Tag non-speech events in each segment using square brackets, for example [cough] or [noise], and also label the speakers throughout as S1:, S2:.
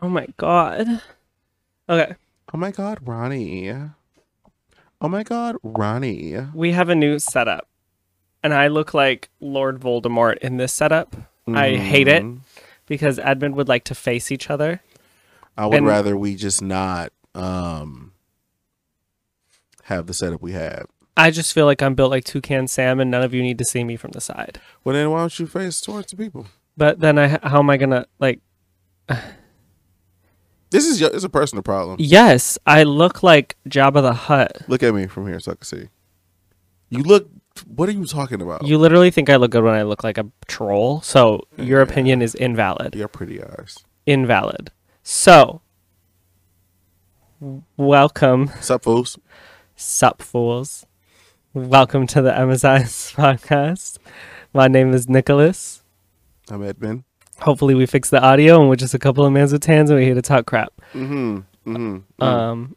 S1: Oh my god. Okay,
S2: Oh my god, Ronnie. Oh my god, Ronnie.
S1: we have a new setup. And I look like Lord Voldemort in this setup I hate it.
S2: Mhm.
S1: because Edmund would like to face each other.
S2: I would
S1: And-
S2: rather we just not um have the setup we have.
S1: I just feel like I'm built like Toucan Sam and none of you need to see me from the side.
S2: Well, then why don't you face towards the people?
S1: But then I how am I going to like
S2: This is your, it's a personal problem.
S1: Yes, I look like Jabba the Hutt.
S2: Look at me from here so I can see. You look. What are you talking about?
S1: You literally think I look good when I look like a troll, so your opinion is invalid.
S2: Your pretty eyes.
S1: Invalid. So, welcome,
S2: Sup, fools?
S1: sup fools. Welcome to the Amazons [laughs] podcast. My name is Nicholas.
S2: I'm Edmund.
S1: Hopefully, we fix the audio and we're just a couple of mans with tans and we're here to talk crap.
S2: Mm-hmm. Mm-hmm.
S1: Um,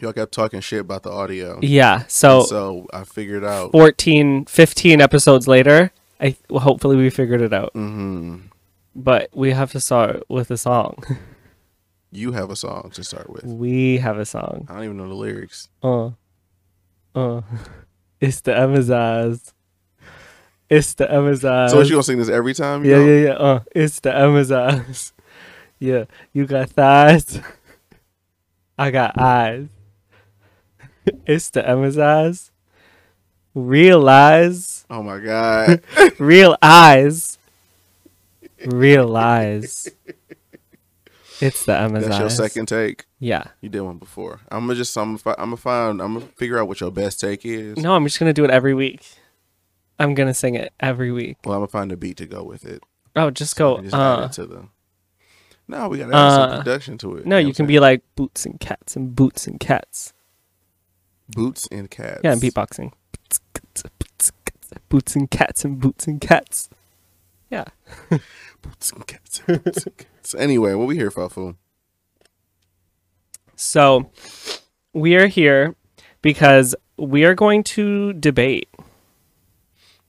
S2: Y'all kept talking shit about the audio.
S1: yeah. So,
S2: so I figured out.
S1: 14, 15 episodes later, I well, hopefully we figured it out.
S2: Mm-hmm.
S1: But we have to start with a song.
S2: You have a song to start with.
S1: we have a song.
S2: I don't even know the lyrics.
S1: Uh, uh, [laughs] it's the Amazons. It's the Amazon.
S2: so, what you gonna sing this every time?
S1: Yeah,
S2: go?
S1: yeah, yeah. Uh, it's the Amazons. [laughs] yeah, you got thighs. [laughs] I got eyes. [laughs] it's the Amazons. Realize,
S2: Oh my god.
S1: real eyes. Realize. It's the Amazons.
S2: That's your second take.
S1: Yeah.
S2: You did one before. I'm gonna just. I'm. I'm gonna find. I'm gonna figure out what your best take is.
S1: No, I'm just gonna do it every week. I'm gonna sing it every week.
S2: Well, I'm gonna find a beat to go with it.
S1: Oh, just go.
S2: Just
S1: Uh,
S2: to the. No, we gotta add some
S1: uh,
S2: production to it.
S1: no,
S2: know
S1: you can be like boots and cats and boots and cats.
S2: boots and cats.
S1: Yeah, and beatboxing. Boots and cats and boots and cats. Yeah. [laughs]
S2: Boots and cats. Boots and cats. Anyway, what we here for, fool?
S1: So we are here because we are going to debate.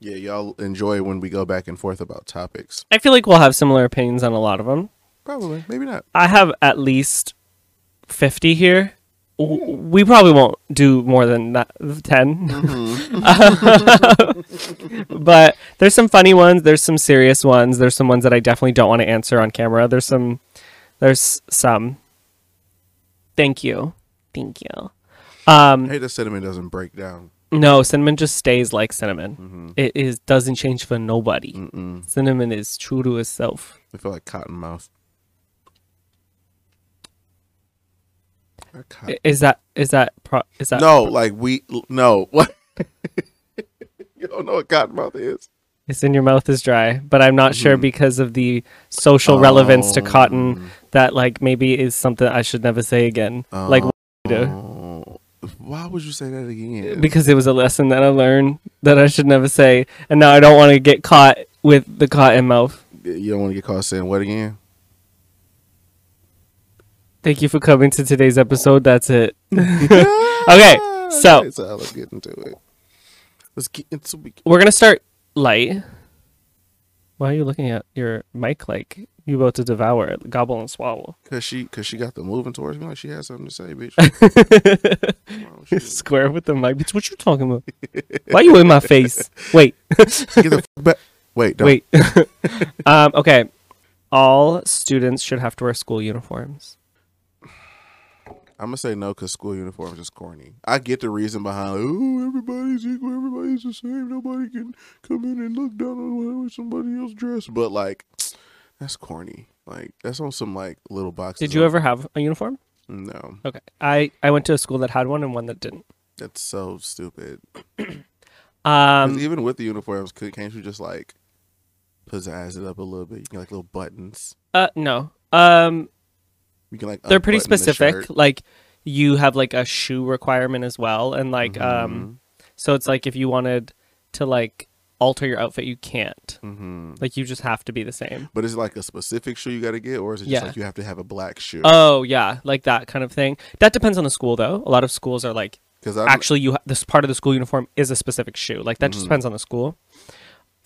S2: Yeah, y'all enjoy when we go back and forth about topics.
S1: I feel like we'll have similar opinions on a lot of them.
S2: Probably, maybe not.
S1: I have at least 50 here. W- We probably won't do more than that, 10. [laughs] [laughs] but there's some funny ones, there's some serious ones, there's some ones that I definitely don't want to answer on camera. There's some there's some Thank you. Thank you. Um
S2: hate the cinnamon doesn't break down.
S1: No, cinnamon just stays like cinnamon.
S2: Mm-hmm.
S1: It is doesn't change for nobody.
S2: Mm-mm.
S1: Cinnamon is true to itself.
S2: I feel like cotton mouth. Cotton-
S1: Is that is that pro, is that
S2: No, like we no. What? [laughs] you don't know what cotton mouth is?
S1: It's in your mouth is dry, but I'm not sure
S2: Mhm.
S1: because of the social relevance to
S2: Oh.
S1: cotton that like maybe is something I should never say again. like what do.
S2: Why would you say that again?
S1: because it was a lesson that I learned that I should never say, and now I don't want to get caught with the cotton mouth.
S2: you don't want to get caught saying what again?
S1: Thank you for coming to today's episode. That's it. [laughs] [laughs] okay, so
S2: Okay, so let's get into it. Let's get into it.
S1: we're gonna start light. Why are you looking at your mic like you about to devour it, gobble and swallow?
S2: Cause she, cause she got the moving towards me like she had something to say, bitch. Don't [laughs]
S1: Square with the mic. Bitch, what you talking about? Why you in my face? Wait.
S2: Get the f- back. Wait, don't.
S1: Wait. [laughs] um, okay. All students should have to wear school uniforms.
S2: I'm gonna say no because school uniforms is corny. I get the reason behind, like, oh, everybody's equal, everybody's the same, nobody can come in and look down on how somebody else dressed. But like, that's corny. Like that's on some like little box.
S1: Did you ever have a uniform?
S2: No,
S1: Okay. I, I went to a school that had one and one that didn't.
S2: that's so stupid. [clears throat]
S1: Um,
S2: even with the uniforms, could, can't you just like pizzazz it up a little bit? You can like little buttons.
S1: uh, no. Um,
S2: You can like
S1: they're pretty
S2: unbutton the
S1: specific. Like, you have like a shoe requirement as well, and like, um, so it's like if you wanted to like alter your outfit, you can't.
S2: hmm
S1: Like, you just have to be the same.
S2: But is it like a specific shoe you got to get, or is it just
S1: Yeah.
S2: like you have to have a black shoe?
S1: Oh yeah, like that kind of thing. That depends on the school though. A lot of schools are like
S2: Because
S1: actually you ha- this part of the school uniform is a specific shoe. Like that just
S2: Mhm.
S1: depends on the school.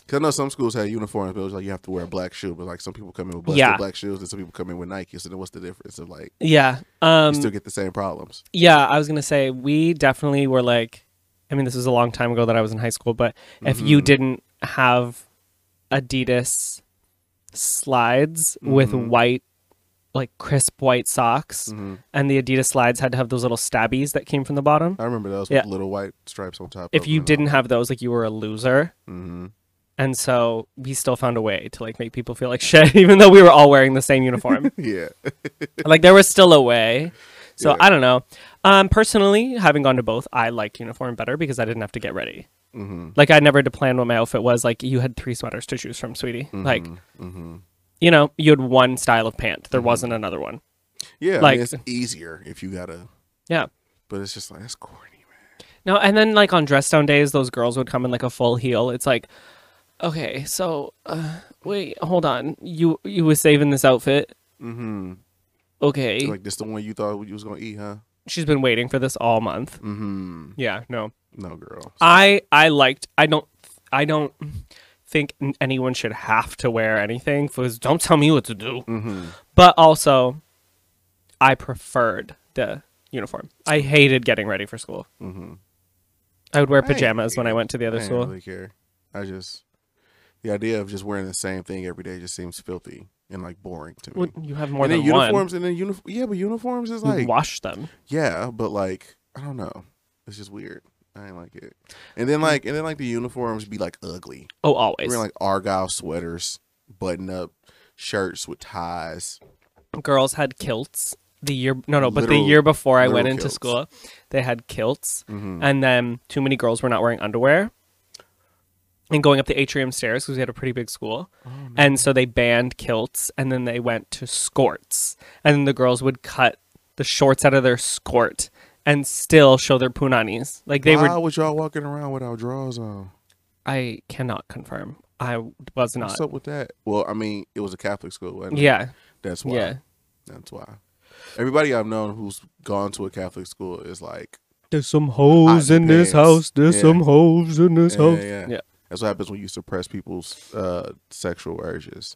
S2: Cause I know some schools have uniforms, but it was like you have to wear a black shoe. But like some people come in with busted
S1: Yeah.
S2: black shoes, and some people come in with Nike. So then what's the difference? Of like
S1: Yeah.
S2: you
S1: Um
S2: still get the same problems.
S1: yeah, I was going to say we definitely were like I mean this was a long time ago that I was in high school, but if you
S2: Mhm.
S1: didn't have Adidas slides with
S2: Mhm.
S1: white like crisp white socks
S2: hmm
S1: and the Adidas slides had to have those little stabbies that came from the bottom.
S2: I remember those
S1: Yeah.
S2: with little white stripes on top.
S1: If you didn't have those like you were a loser.
S2: hmm
S1: And so we still found a way to like make people feel like [laughs] shit, even though we were all wearing the same uniform. [laughs]
S2: yeah,
S1: like there was still a way. So
S2: Yeah.
S1: I don't know. Um, personally, having gone to both, I liked uniform better because I didn't have to get ready.
S2: hmm
S1: Like I never had to plan what my outfit was. Like you had three sweaters to choose from, sweetie. Like
S2: hmm
S1: you know, you had one style of pant. There
S2: Mhm.
S1: wasn't another one.
S2: yeah, I
S1: like-
S2: mean, it's easier if you gotta.
S1: Yeah.
S2: But it's just like that's corny, man.
S1: No, and then like on dress down days, those girls would come in like a full heel. It's like, okay, so uh, wait, hold on. You you was saving this outfit.
S2: hmm
S1: Okay,
S2: Like this the one you thought you was gonna eat, huh?
S1: she's been waiting for this all month.
S2: hmm
S1: Yeah, no.
S2: No, girl.
S1: I I liked. I don't. I don't think anyone should have to wear anything. Because don't tell me what to do.
S2: hmm
S1: But also, I preferred the uniform. I hated getting ready for school.
S2: hmm
S1: I would wear
S2: I
S1: pajamas when I went to the other
S2: didn't
S1: school.
S2: really care. I just the idea of just wearing the same thing every day just seems filthy and like boring to me.
S1: Well, you have more
S2: and
S1: than
S2: then
S1: one.
S2: uniforms and then uniform. Yeah, but uniforms is
S1: You
S2: like
S1: wash them.
S2: yeah, but like I don't know. It's just weird. I ain't like it. And then like and then like the uniforms be like ugly.
S1: Oh, always.
S2: Wearing like argyle sweaters, button up shirts with ties.
S1: Girls had kilts. The year no no, but the year before I went into
S2: kilts.
S1: school, they had kilts,
S2: hmm
S1: and then too many girls were not wearing underwear. And going up the atrium stairs because we had a pretty big school,
S2: Oh,
S1: and so they banned kilts, and then they went to skirts, and then the girls would cut the shorts out of their skirt and still show their punanis. Like they
S2: Why
S1: were.
S2: was y'all walking around without drawers on?
S1: I cannot confirm. I was not.
S2: What's up with that? Well, I mean, it was a Catholic school. wasn't it?
S1: Yeah,
S2: that's why.
S1: yeah.
S2: That's why. Everybody I've known who's gone to a Catholic school is like,
S1: There's some hoes in this house. There's
S2: Yeah.
S1: some hoes in this
S2: yeah,
S1: house.
S2: yeah,
S1: Yeah.
S2: That's what happens when you suppress people's uh, sexual urges.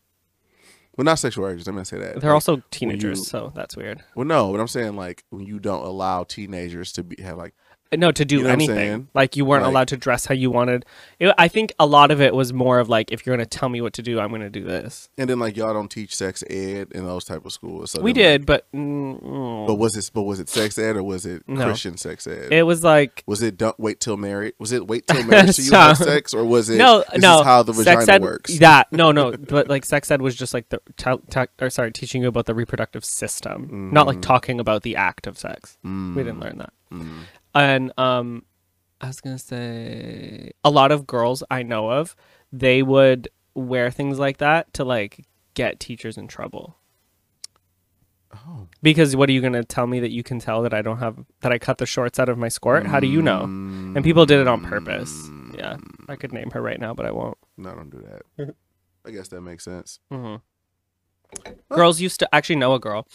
S2: Well, not sexual urges. I'm gonna say that.
S1: They're
S2: Like,
S1: also teenagers,
S2: you-
S1: so that's weird.
S2: Well, no, but I'm saying like when you don't allow teenagers to be have like
S1: No, to do
S2: You know
S1: anything. Like you weren't
S2: Like-
S1: allowed to dress how you wanted. It, I think a lot of it was more of like, if you're going to tell me what to do, I'm going to do this.
S2: and then like y'all don't teach sex ed in those type of schools. So
S1: we
S2: then, like-
S1: did, but mm, mm.
S2: but was it but was it sex ed or was it
S1: No.
S2: Christian sex ed?
S1: it was like
S2: was it don't wait till married? Was it wait till [laughs] married so you have sex or was it
S1: no,
S2: this
S1: no.
S2: is how the
S1: sex
S2: vagina
S1: ed,
S2: works?
S1: That no, no. But like sex ed was just like the t- t- or sorry, teaching you about the reproductive system, not like
S2: Mhm.
S1: talking about the act of sex. We didn't learn that.
S2: Mm.
S1: And um, I was gonna say a lot of girls I know of, they would wear things like that to like get teachers in trouble.
S2: Oh.
S1: Because what are you gonna tell me that you can tell that I don't have that I cut the shorts out of my skirt? How do you know? And people did it on purpose. Yeah, I could name her right now, but I won't.
S2: No, don't do that. [laughs] I guess that makes sense.
S1: hmm Girls used to actually know a girl,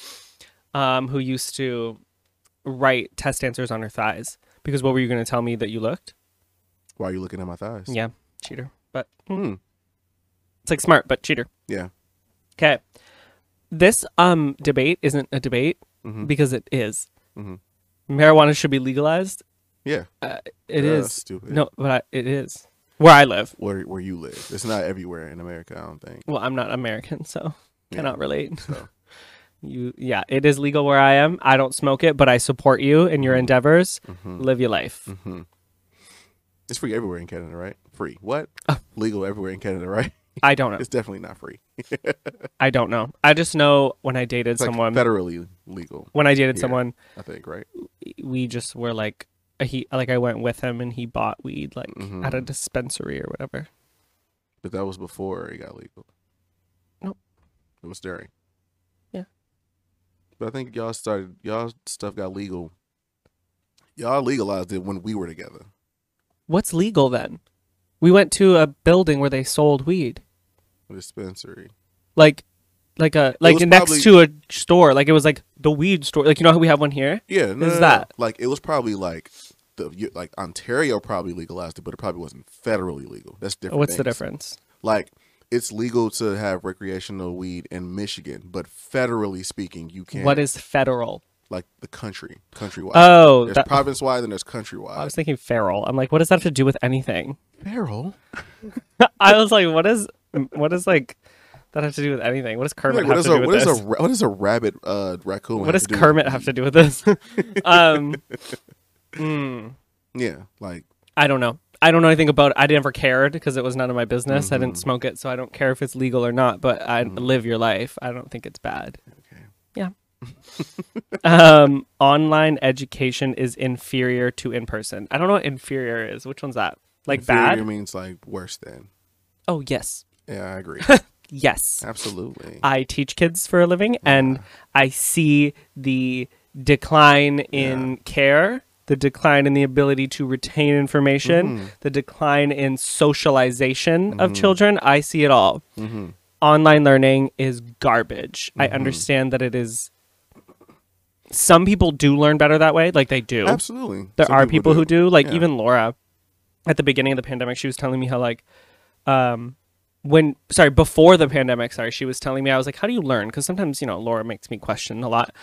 S1: um, who used to write test answers on her thighs because what were you gonna tell me that you looked?
S2: Why are you looking at my thighs?
S1: Yeah, cheater. But mm,
S2: Hmm.
S1: it's like smart, but cheater.
S2: Yeah.
S1: Okay. This um debate isn't a debate
S2: Mhm.
S1: because it is.
S2: Mhm.
S1: Marijuana should be legalized.
S2: Yeah.
S1: Uh, it
S2: Uh,
S1: is.
S2: stupid.
S1: No, but I, it is where I live.
S2: Where where you live. It's not everywhere in America, I don't think.
S1: Well, I'm not American, so
S2: Yeah.
S1: cannot relate.
S2: So [laughs]
S1: You, yeah, it is legal where I am. I don't smoke it, but I support you in your endeavors.
S2: mhm.
S1: Live your life.
S2: Mhm. It's free everywhere in Canada, right? Free. What?
S1: Uh.
S2: Legal everywhere in Canada, right? [laughs]
S1: I don't know.
S2: It's definitely not free. [laughs]
S1: I don't know. I just know when I dated
S2: It's like
S1: someone.
S2: federally legal,
S1: when I dated
S2: here.
S1: someone,
S2: I think, right?
S1: we just were like, he like I went with him and he bought weed like
S2: Mhm.
S1: at a dispensary or whatever.
S2: But that was before it got legal.
S1: Nope.
S2: It was during. But I think y'all started y'all stuff got legal. Y'all legalized it when we were together.
S1: What's legal then? We went to a building where they sold weed,
S2: A dispensary.
S1: like, like a like next to a store. Like it was like the weed store. Like you know how we have one here.
S2: Yeah, no,
S1: Is
S2: no,
S1: that-
S2: like it was probably like the like Ontario probably legalized it, but it probably wasn't federally legal. That's different.
S1: What's the difference?
S2: Like it's legal to have recreational weed in Michigan, but federally speaking, you can't.
S1: What is federal?
S2: like the country, countrywide?
S1: Oh,
S2: there's
S1: that-
S2: province wide and there's countrywide.
S1: I was thinking feral. I'm like, what does that have to do with anything?
S2: Feral. [laughs]
S1: I was like, what is what does like that have to do with anything? What does Kermit
S2: Like, what
S1: have to
S2: a
S1: do
S2: what
S1: with
S2: is
S1: this?
S2: a ra- what does a rabbit uh raccoon?
S1: what
S2: have
S1: does
S2: to do with
S1: Kermit have to do with this? um, [laughs] mm,
S2: Yeah, like
S1: I don't know. I don't know anything about it. I never cared because it was none of my business. I
S2: Mm-hmm.
S1: didn't smoke it, so I don't care if it's legal or not. But I live your life. I don't think it's bad.
S2: okay.
S1: Yeah. um, online education is inferior to in person. I don't know what inferior is. Which one's that? Like bad
S2: Inferior
S1: bad?
S2: means like worse than.
S1: Oh yes,
S2: Yeah, I agree. [laughs]
S1: yes.
S2: Absolutely.
S1: I teach kids for a living, and I see the decline in care, the decline in the ability to retain information, the decline in socialization of children. I see it all. Online learning is garbage. I understand that it is. Some people do learn better that way, like they do.
S2: Absolutely.
S1: There
S2: Some
S1: are people who do. Like
S2: Yeah.
S1: even Laura, at the beginning of the pandemic, she was telling me how like, um, when sorry before the pandemic, sorry, she was telling me I was like, how do you learn? Because sometimes you know Laura makes me question a lot,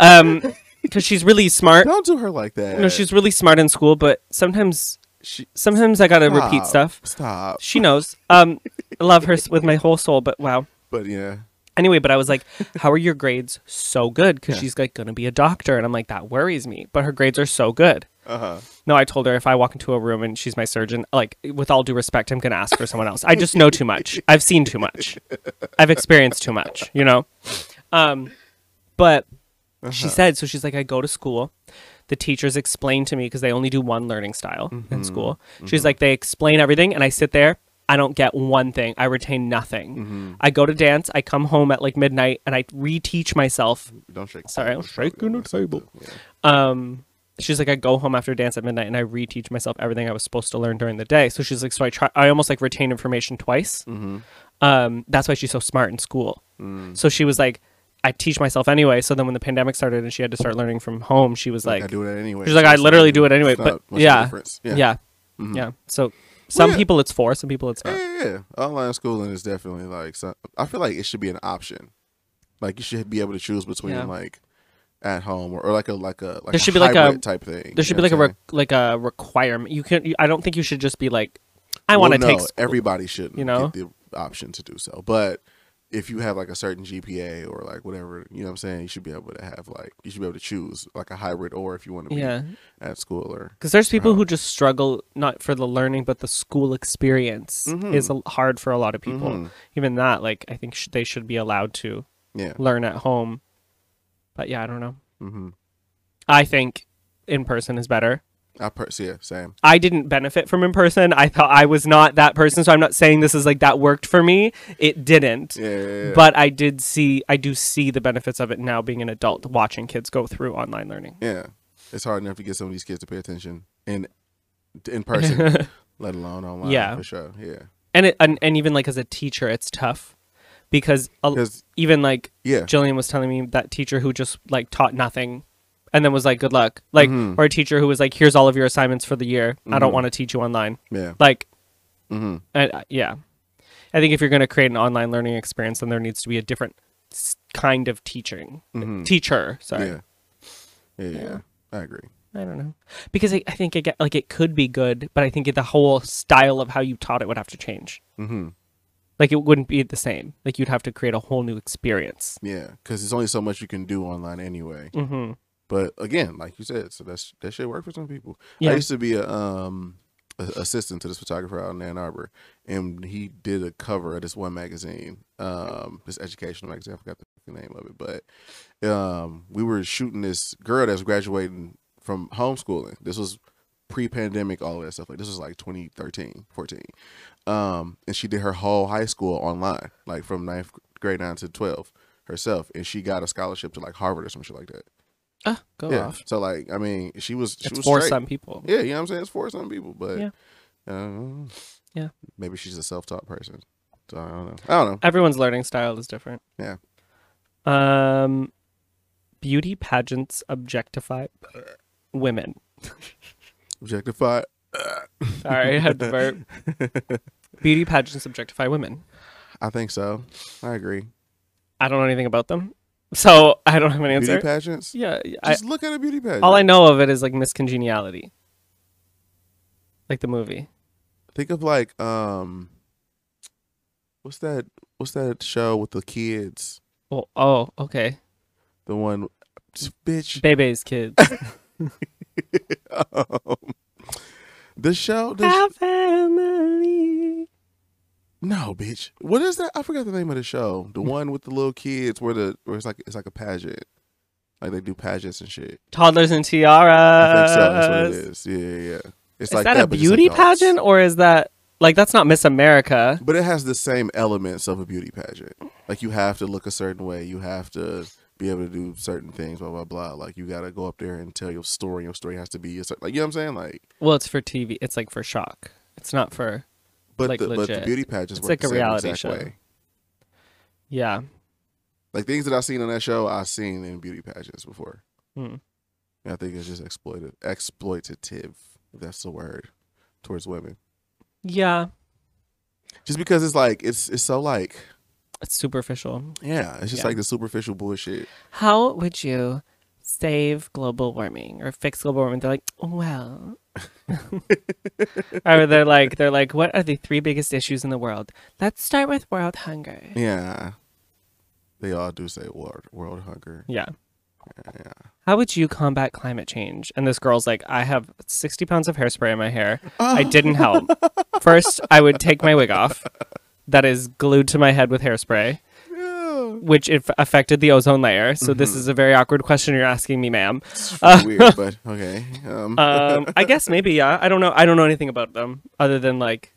S1: um, [laughs] because she's really smart.
S2: Don't do her like that.
S1: Know, she's really smart in school, but sometimes
S2: She,
S1: sometimes I gotta repeat stuff.
S2: Stop.
S1: She knows. Um, I love her with my whole soul, but wow.
S2: But yeah.
S1: Anyway, but I was like, how are your grades so good? Because she's like gonna be a doctor, and I'm like, that worries me. But her grades are so good.
S2: Uh huh.
S1: No, I told her if I walk into a room and she's my surgeon, like with all due respect, I'm gonna ask for someone else. I just know too much. I've seen too much. I've experienced too much, you know. Um, but she said so. She's like, I go to school. The teachers explain to me because they only do one learning style in school. She's like, they explain everything, and I sit there. I don't get one thing. I retain nothing. I go to dance. I come home at like midnight, and I reteach myself
S2: Don't shake.
S1: Sorry, I'm
S2: shake
S1: shaking the table.
S2: Yeah.
S1: um she's like i go home after dance at midnight and i reteach myself everything i was supposed to learn during the day so she's like so i try i almost like retain information twice
S2: Mm-hmm.
S1: um that's why she's so smart in school
S2: Mm.
S1: so she was like i teach myself anyway so then when the pandemic started and she had to start learning from home she was
S2: Like,
S1: like
S2: I do it anyway.
S1: she's like, I literally do it anyway, but
S2: not much of a
S1: yeah, yeah
S2: Yeah.
S1: yeah,
S2: Mhm.
S1: so some
S2: yeah.
S1: people it's for some people it's
S2: Yeah,
S1: not
S2: yeah, yeah. Online schooling is definitely like. So, I feel like it should be an option. Like you should be able to choose between
S1: Yeah.
S2: like at home or, or like a like a like
S1: There
S2: a
S1: should be like a-
S2: type thing.
S1: there should be like a re- like a requirement you can you, i don't think you should just be like i
S2: I'm
S1: want to
S2: saying?
S1: take
S2: Well, no,
S1: school.
S2: everybody should
S1: you know?
S2: get the option to do so. But if you have like a certain GPA or like whatever, you know what I'm saying, you should be able to have like you should be able to choose like a hybrid or if you want to be
S1: yeah
S2: at school or
S1: Because there's people who just struggle not for the learning, but the school experience
S2: Mhm.
S1: is hard for a lot of people.
S2: Mhm.
S1: Even that, like, I think sh- they should be allowed to
S2: yeah.
S1: learn at home. But yeah, I don't know.
S2: Mm-hmm.
S1: I think in person is better.
S2: I per- yeah, same.
S1: I didn't benefit from in person. I thought I was not that person, so I'm not saying this is like that worked for me. It didn't.
S2: Yeah, yeah, yeah.
S1: But I did see, I do see the benefits of it now being an adult, watching kids go through online learning.
S2: yeah, it's hard enough to get some of these kids to pay attention in in [laughs] person, let alone online.
S1: Yeah.
S2: for sure. Yeah,
S1: And it, and, and even like as a teacher, it's tough because a,
S2: because
S1: even like
S2: yeah,
S1: Jillian was telling me that teacher who just like taught nothing and then was like, good luck. Like,
S2: Mhm.
S1: or a teacher who was like, here's all of your assignments for the year. I don't
S2: Mhm.
S1: want to teach you online.
S2: yeah,
S1: Like,
S2: mm-hmm.
S1: I, yeah. I think if you're going to create an online learning experience, then there needs to be a different kind of teaching.
S2: Mhm.
S1: Teacher, sorry.
S2: yeah. yeah, yeah. I agree.
S1: I don't know. Because I, I think it like it could be good, but I think the whole style of how you taught it would have to change.
S2: Mm-hmm.
S1: Like it wouldn't be the same. Like you'd have to create a whole new experience.
S2: Yeah, because there's only so much you can do online anyway. But again, like you said, so that's that shit work for some people.
S1: Yeah.
S2: I used to be a um a, assistant to this photographer out in Ann Arbor, and he did a cover of this one magazine, um, this educational magazine. I forgot the name of it, but um, we were shooting this girl that's graduating from homeschooling. This was pre-pandemic, all of that stuff. Like this was like 2013, 14, um, and she did her whole high school online, like from ninth grade down to 12 herself, and she got a scholarship to like Harvard or some shit like that.
S1: Ah, go
S2: yeah.
S1: off.
S2: So like, I mean, she was she
S1: It's
S2: was
S1: for
S2: straight.
S1: some people.
S2: Yeah, you know what I'm saying? It's for some people, but
S1: Yeah.
S2: uh,
S1: Yeah.
S2: maybe she's a self-taught person. So I don't know. I don't know.
S1: Everyone's learning style is different.
S2: Yeah.
S1: Um, beauty pageants objectify women.
S2: Objectified.
S1: Sorry, I had to burp. [laughs] Beauty pageants objectify women.
S2: I think so. I agree.
S1: I don't know anything about them, so I don't have an answer.
S2: Beauty pageants.
S1: yeah, I,
S2: Just look at a beauty pageant.
S1: all I know of it is like Miss Congeniality, like the movie.
S2: think of like um, what's that? What's that show with the kids?
S1: Oh, oh, okay.
S2: The one, bitch.
S1: Bebe's kids. [laughs]
S2: um, the show. The
S1: Our family.
S2: No, bitch. What is that? I forgot the name of the show. The hmm. one with the little kids, where the where it's like it's like a pageant, like they do pageants and shit.
S1: Toddlers and tiaras.
S2: I think so. That's what it is. Yeah, yeah. yeah. It's
S1: Is
S2: like
S1: that, a beauty pageant or is that like that's not Miss America?
S2: But it has the same elements of a beauty pageant. Like you have to look a certain way. You have to be able to do certain things. Blah blah blah. Like you got to go up there and tell your story. Your story has to be a certain, like you know what I'm saying. Like,
S1: Well, it's for TV. It's like for shock. It's not for
S2: but
S1: Like
S2: the but the beauty pageants
S1: It's
S2: work
S1: like
S2: the
S1: a
S2: same
S1: reality
S2: exact
S1: show.
S2: way.
S1: yeah.
S2: Like things that I've seen on that show, I've seen in beauty pageants before.
S1: Hmm.
S2: I think it's just exploited, exploitative. If that's the word towards women.
S1: Yeah.
S2: Just because it's like it's it's so like
S1: It's superficial.
S2: yeah, it's just
S1: Yeah.
S2: like the superficial bullshit.
S1: How would you save global warming or fix global warming? They're like, well, [laughs] or they're like, they're like, what are the three biggest issues in the world? Let's start with world hunger.
S2: Yeah, they all do say world world hunger.
S1: Yeah.
S2: Yeah.
S1: How would you combat climate change? And this girl's like, I have 60 pounds of hairspray in my hair. I [laughs] didn't help. First, I would take my wig off that is glued to my head with hairspray, Which if affected the ozone layer. So this is a very awkward question you're asking me, ma'am.
S2: It's [laughs] weird, but okay. Um,
S1: Um, I guess [laughs] maybe yeah. I don't know. I don't know anything about them other than like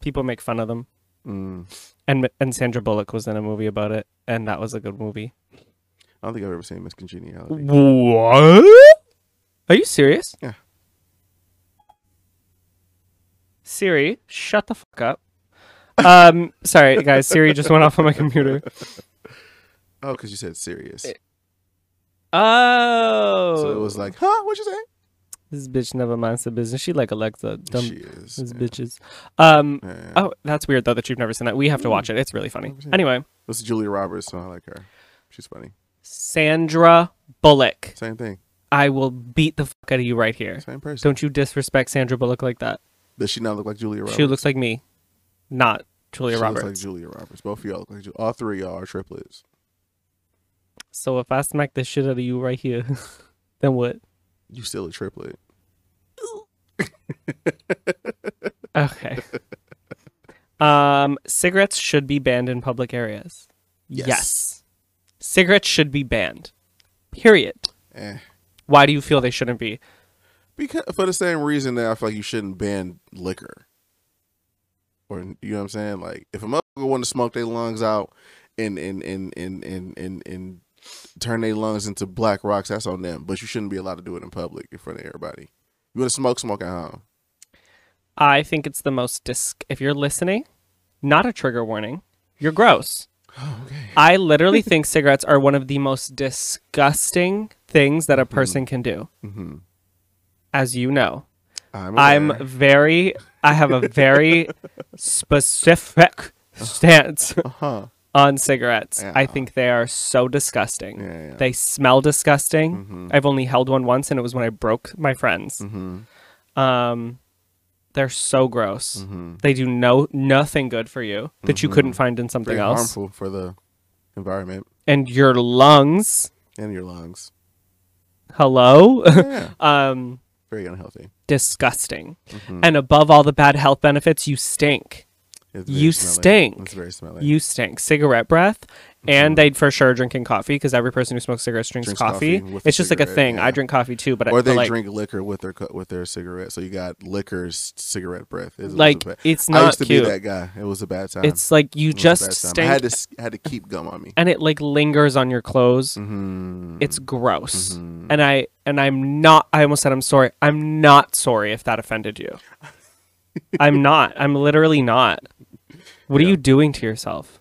S1: people make fun of them.
S2: mm,
S1: And and Sandra Bullock was in a movie about it, and that was a good movie.
S2: I don't think I've ever seen Miss Congeniality.
S1: What? Are you serious?
S2: Yeah.
S1: Siri, shut the fuck up. Um, sorry guys. Siri just went off on my computer. [laughs]
S2: Oh, because you said serious.
S1: Oh,
S2: So it was like, huh? What'd you say?
S1: this bitch never minds the business. She like Alexa, dumb
S2: she is.
S1: these
S2: yeah.
S1: bitches. Um,
S2: Yeah, yeah.
S1: oh, that's weird though that you've never seen that. We have to watch it. It's really funny. Anyway,
S2: This is Julia Roberts, so I like her. She's funny.
S1: Sandra Bullock.
S2: Same thing.
S1: I will beat the fuck out of you right here.
S2: Same person.
S1: Don't you disrespect Sandra Bullock like that.
S2: Does she not look like Julia Roberts?
S1: She looks like me, not Julia
S2: She
S1: Roberts.
S2: looks like Julia Roberts. Both of y'all look like Ju- all three of y'all are triplets.
S1: So if I smack the shit out of you right here, [laughs] then what?
S2: You still a triplet. [laughs]
S1: Okay. um, cigarettes should be banned in public areas.
S2: Yes.
S1: Cigarettes should be banned. Period.
S2: Eh.
S1: Why do you feel they shouldn't be?
S2: Because for the same reason that I feel like you shouldn't ban liquor. Or you know what I'm saying? Like if a motherfucker want to smoke their lungs out and and and and and and, and turn their lungs into black rocks, that's on them. But you shouldn't be allowed to do it in public in front of everybody. You want to smoke, smoke at home.
S1: I think it's the most dis. If you're listening, not a trigger warning. You're gross.
S2: Oh, [gasps] okay.
S1: I literally [laughs] think cigarettes are one of the most disgusting things that a person can do.
S2: Mm-hmm.
S1: As you know,
S2: I'm,
S1: I'm very, I have a very [laughs] specific stance
S2: uh-huh.
S1: On cigarettes. I think they are so disgusting.
S2: Yeah, yeah.
S1: They smell disgusting.
S2: Mhm.
S1: I've only held one once, and it was when I broke my friends.
S2: Mm-hmm.
S1: Um, they're so gross.
S2: Mm-hmm.
S1: They do no nothing good for you that you couldn't
S2: Mhm.
S1: find in something
S2: Very
S1: else.
S2: harmful for the environment
S1: And your lungs,
S2: and your lungs.
S1: hello,
S2: Yeah, [laughs]
S1: um,
S2: very unhealthy.
S1: disgusting.
S2: Mhm.
S1: And above all the bad health benefits, you stink.
S2: It's
S1: you
S2: smelly.
S1: stink.
S2: It's very smelly.
S1: You stink. Cigarette breath. And they'd for sure drinking coffee because every person who smokes cigarettes drinks,
S2: Drinks
S1: coffee.
S2: coffee
S1: It's just like a thing.
S2: yeah.
S1: I drink coffee too, but
S2: or
S1: but
S2: they
S1: like,
S2: drink liquor with their with their cigarette. So you got liquor's cigarette breath. It was a
S1: like it's
S2: I used to
S1: cute.
S2: be that guy. It was a bad time.
S1: It's like you
S2: It
S1: just stink,
S2: I had to had to keep gum on me.
S1: and it like lingers on your clothes.
S2: Mm-hmm.
S1: It's gross.
S2: Mhm.
S1: And I and I'm not. I almost said I'm sorry. I'm not sorry if that offended you. [laughs] I'm not. I'm literally not. What are you doing to yourself?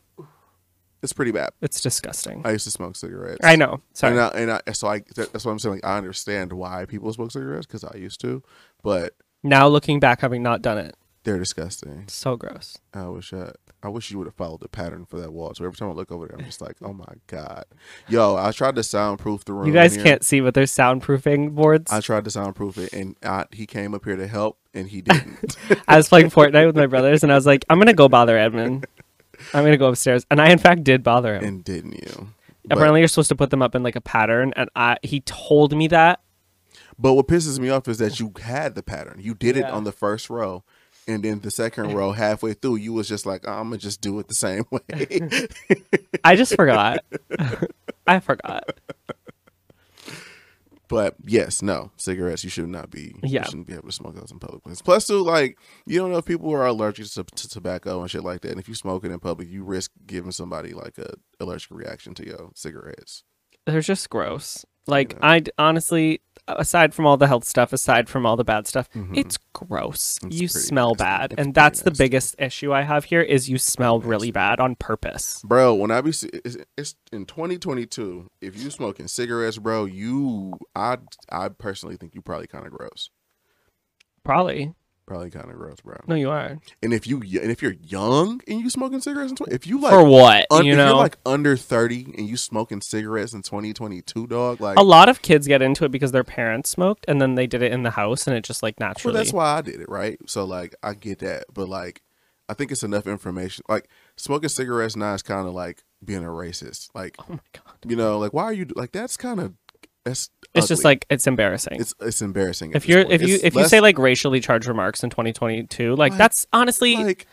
S2: it's pretty bad.
S1: It's disgusting.
S2: I used to smoke cigarettes.
S1: I know. Sorry.
S2: And, I, and I, so I that's what I'm saying. Like I understand why people smoke cigarettes because I used to, but
S1: Now looking back, having not done it,
S2: They're disgusting.
S1: So gross.
S2: I wish I, I wish you would have followed the pattern for that wall. So every time I look over there, I'm just like, oh my god, yo! I tried to soundproof the room.
S1: You guys
S2: here.
S1: can't see, but there's soundproofing boards.
S2: I tried to soundproof it, and I, he came up here to help, and he didn't. [laughs]
S1: I was playing Fortnite with my brothers, and I was like, I'm gonna go bother Edmund. I'm gonna go upstairs, and I in fact did bother him.
S2: and didn't you? But,
S1: Apparently, you're supposed to put them up in like a pattern, and I he told me that.
S2: but what pisses me off is that you had the pattern. You did it on the first row, and then the second row, [laughs] halfway through, you was just like, oh, I'm gonna just do it the same way. [laughs]
S1: I just forgot. [laughs] I forgot.
S2: But yes, no, cigarettes. You should not be.
S1: Yeah.
S2: you shouldn't be able to smoke those in public places. Plus, too, like you don't know if people are allergic to, to tobacco and shit like that. And if you smoke it in public, you risk giving somebody like a allergic reaction to your cigarettes.
S1: They're just gross. Like
S2: Yeah.
S1: I honestly, aside from all the health stuff, aside from all the bad stuff,
S2: Mhm.
S1: it's gross.
S2: It's
S1: you smell
S2: nasty.
S1: bad,
S2: It's
S1: and that's the biggest issue I have here. Is you smell really bad on purpose.
S2: Bro, when I be it's, it's in 2022, if you smoking cigarettes, bro, you I I personally think you probably kind of gross.
S1: Probably.
S2: Probably kind of gross, bro.
S1: No, you are.
S2: And if you and if you're young and you smoking cigarettes, in 20, if you like
S1: For what?
S2: un-
S1: you
S2: if
S1: know,
S2: you're like under 30 and you smoking cigarettes in 2022, dog, like
S1: a lot of kids get into it because their parents smoked, and then they did it in the house, and it just like naturally.
S2: Well, that's why I did it, right? So like I get that, but like I think it's enough information. Like smoking cigarettes now is kind of like being a racist. Like
S1: oh my god.
S2: you know, like why are you like that's kind of that's
S1: It's just like it's embarrassing.
S2: it's it's embarrassing.
S1: if you're if you
S2: It's
S1: if you say like racially charged remarks in 2022, like
S2: Like-
S1: that's honestly
S2: like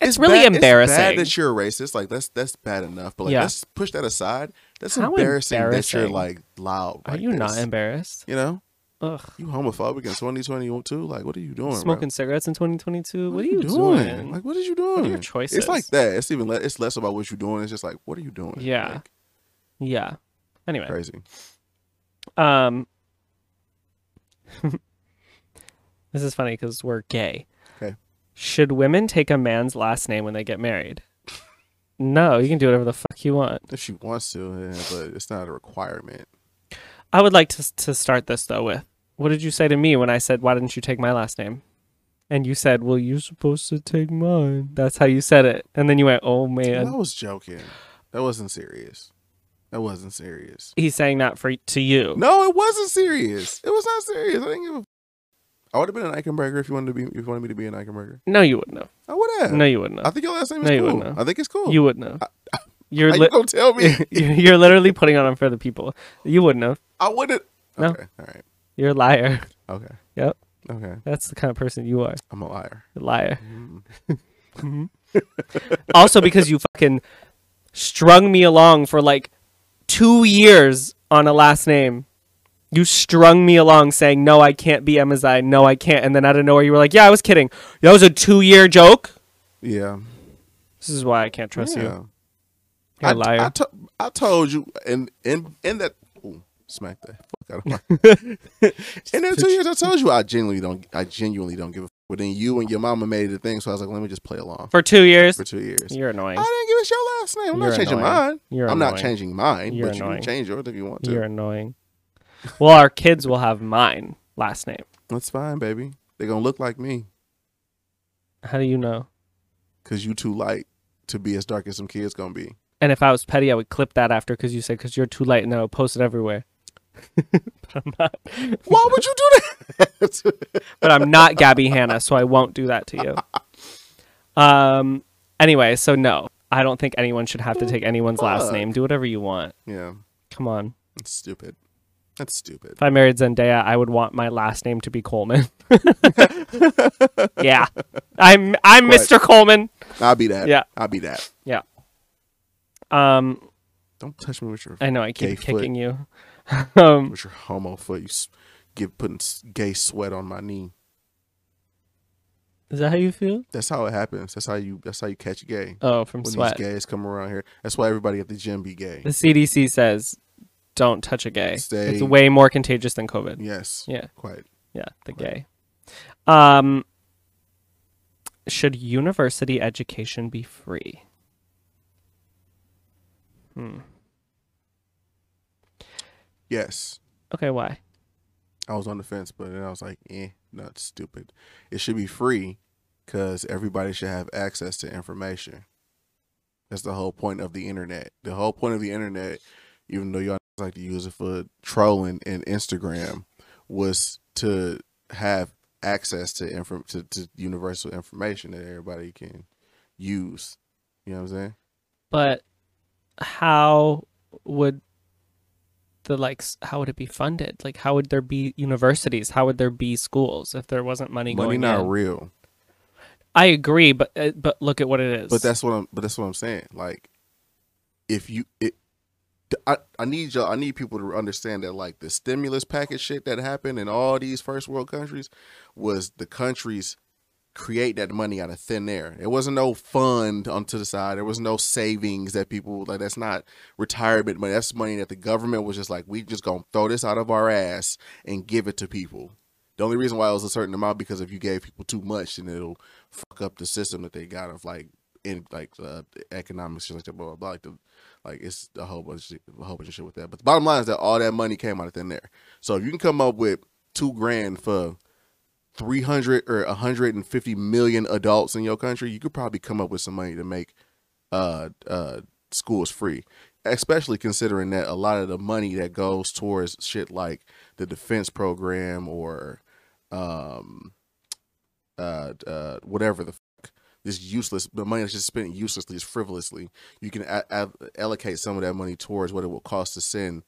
S1: it's, really
S2: bad,
S1: embarrassing.
S2: It's bad that you're a racist. Like that's that's bad enough. But like
S1: Yeah.
S2: let's push that aside. That's
S1: How
S2: embarrassing, that you're like loud.
S1: are
S2: like
S1: you not embarrassed?
S2: You know,
S1: Ugh.
S2: you homophobic in 2022. Like what are you doing? bro?
S1: Smoking cigarettes in 2022. What, are
S2: you
S1: you doing?
S2: Like what are you doing?
S1: What are your choices?
S2: It's like that. It's even less. It's less about what you're doing. It's just like what are you doing?
S1: Yeah.
S2: Like,
S1: yeah. Anyway,
S2: crazy.
S1: Um, [laughs] this is funny because we're gay.
S2: Okay.
S1: Should women take a man's last name when they get married? No, you can do whatever the fuck you want.
S2: If she wants to, yeah, but it's not a requirement.
S1: I would like to to start this though with what did you say to me when I said why didn't you take my last name? And you said, "Well, you're supposed to take mine." That's how you said it. And then you went, "Oh man."
S2: I was joking. That wasn't serious. That wasn't serious.
S1: He's saying that for to you.
S2: No, it wasn't serious. It was not serious. I didn't give a. I would have been an Eichenberger if you wanted to be. If you wanted me to be an Eichenberger,
S1: No, you wouldn't have.
S2: I would have.
S1: No, you wouldn't
S2: I
S1: have.
S2: think your last name is
S1: No, you
S2: cool.
S1: wouldn't have.
S2: I think it's cool.
S1: You wouldn't have. You're
S2: How
S1: li-
S2: you gonna tell me? [laughs]
S1: you're literally putting on for the people. You wouldn't have.
S2: I wouldn't.
S1: No.
S2: Okay. All right.
S1: You're a liar.
S2: Okay.
S1: Yep.
S2: Okay.
S1: That's the kind of person you are.
S2: I'm a liar.
S1: A liar.
S2: Mm. [laughs]
S1: also because you fucking strung me along for like two years on a last name. You strung me along saying, no, I can't be Emazai. No, I can't. And then out of nowhere, you were like, yeah, I was kidding. That was a two year joke.
S2: Yeah.
S1: This is why I can't trust you.
S2: yeah.
S1: You're
S2: I,
S1: a liar.
S2: I, to- I told you, and in in that, ooh, smack the fuck out of my. [laughs] [laughs] in that two years, I told you I genuinely don't. I genuinely don't give a. But then you and your mama made it a thing, so I was like, let me just play along
S1: For two years,
S2: for two years.
S1: you're annoying.
S2: I didn't give a your last name. I'm
S1: You're
S2: not changing
S1: annoying.
S2: mine.
S1: You're
S2: I'm not changing mine,
S1: You're
S2: but you can change yours if you want to.
S1: You're annoying. Well, our kids will have mine last name.
S2: That's fine, baby. They're gonna look like me
S1: How do you know?
S2: because you too light to be as dark as some kids gonna be.
S1: And if I was petty, I would clip that after because you said because you're too light and I would post it everywhere. But I'm not.
S2: Why would you do that? [laughs]
S1: But I'm not Gabbie Hanna, so I won't do that to you. Um. Anyway, so no, I don't think anyone should have to take anyone's last name. Do whatever you want.
S2: yeah,
S1: Come on.
S2: that's stupid. That's stupid.
S1: If I married Zendaya, I would want my last name to be Coleman. [laughs] yeah, I'm I'm
S2: What?
S1: Mr. Coleman.
S2: I'll be that.
S1: Yeah.
S2: I'll be that. Yeah.
S1: Um,
S2: Don't touch me with your
S1: I know I keep
S2: foot.
S1: kicking you. [laughs] um,
S2: with your homo foot. You give putting gay sweat on my knee.
S1: is that how you feel?
S2: That's how it happens. That's how you. That's how you catch gay.
S1: Oh, from
S2: when
S1: sweat.
S2: these gays come around here. That's why everybody at the gym be gay.
S1: The CDC says don't touch a gay.
S2: Stay-
S1: It's way more contagious than COVID.
S2: Yes.
S1: Yeah,
S2: Quite.
S1: yeah, the gay. Um, should university education be free? Hmm.
S2: Yes.
S1: Okay, why?
S2: I was on the fence, but then I was like, eh, not stupid. It should be free, because everybody should have access to information. That's the whole point of the internet. The whole point of the internet, even though y'all like to use it for trolling and Instagram, was to have access to inform to, to universal information that everybody can use. You know what I'm saying?
S1: But how would the like how would it be funded? Like how would there be universities? How would there be schools if there wasn't money,
S2: Money not
S1: in?
S2: real.
S1: I agree, but uh, but look at what it is.
S2: But that's what I'm. But that's what I'm saying. Like, if you, it, I, I need y'all. I need people to understand that like the stimulus package shit that happened in all these first world countries was the countries create that money out of thin air. There wasn't no fund onto the side. There was no savings that people like. That's not retirement money. That's money that the government was just like, we just gonna throw this out of our ass and give it to people. The only reason why it was a certain amount because if you gave people too much, then it'll fuck up the system that they got of like in like uh, economics shit like that, blah blah blah. Like, the, like it's a whole bunch, of a whole bunch of shit with that. But the bottom line is that all that money came out of thin air. So if you can come up with two grand for three hundred or hundred and fifty million adults in your country, you could probably come up with some money to make uh uh schools free. Especially considering that a lot of the money that goes towards shit like the defense program or um uh uh whatever the fuck this useless the money that's just spent uselessly is frivolously you can a- a- allocate some of that money towards what it will cost to send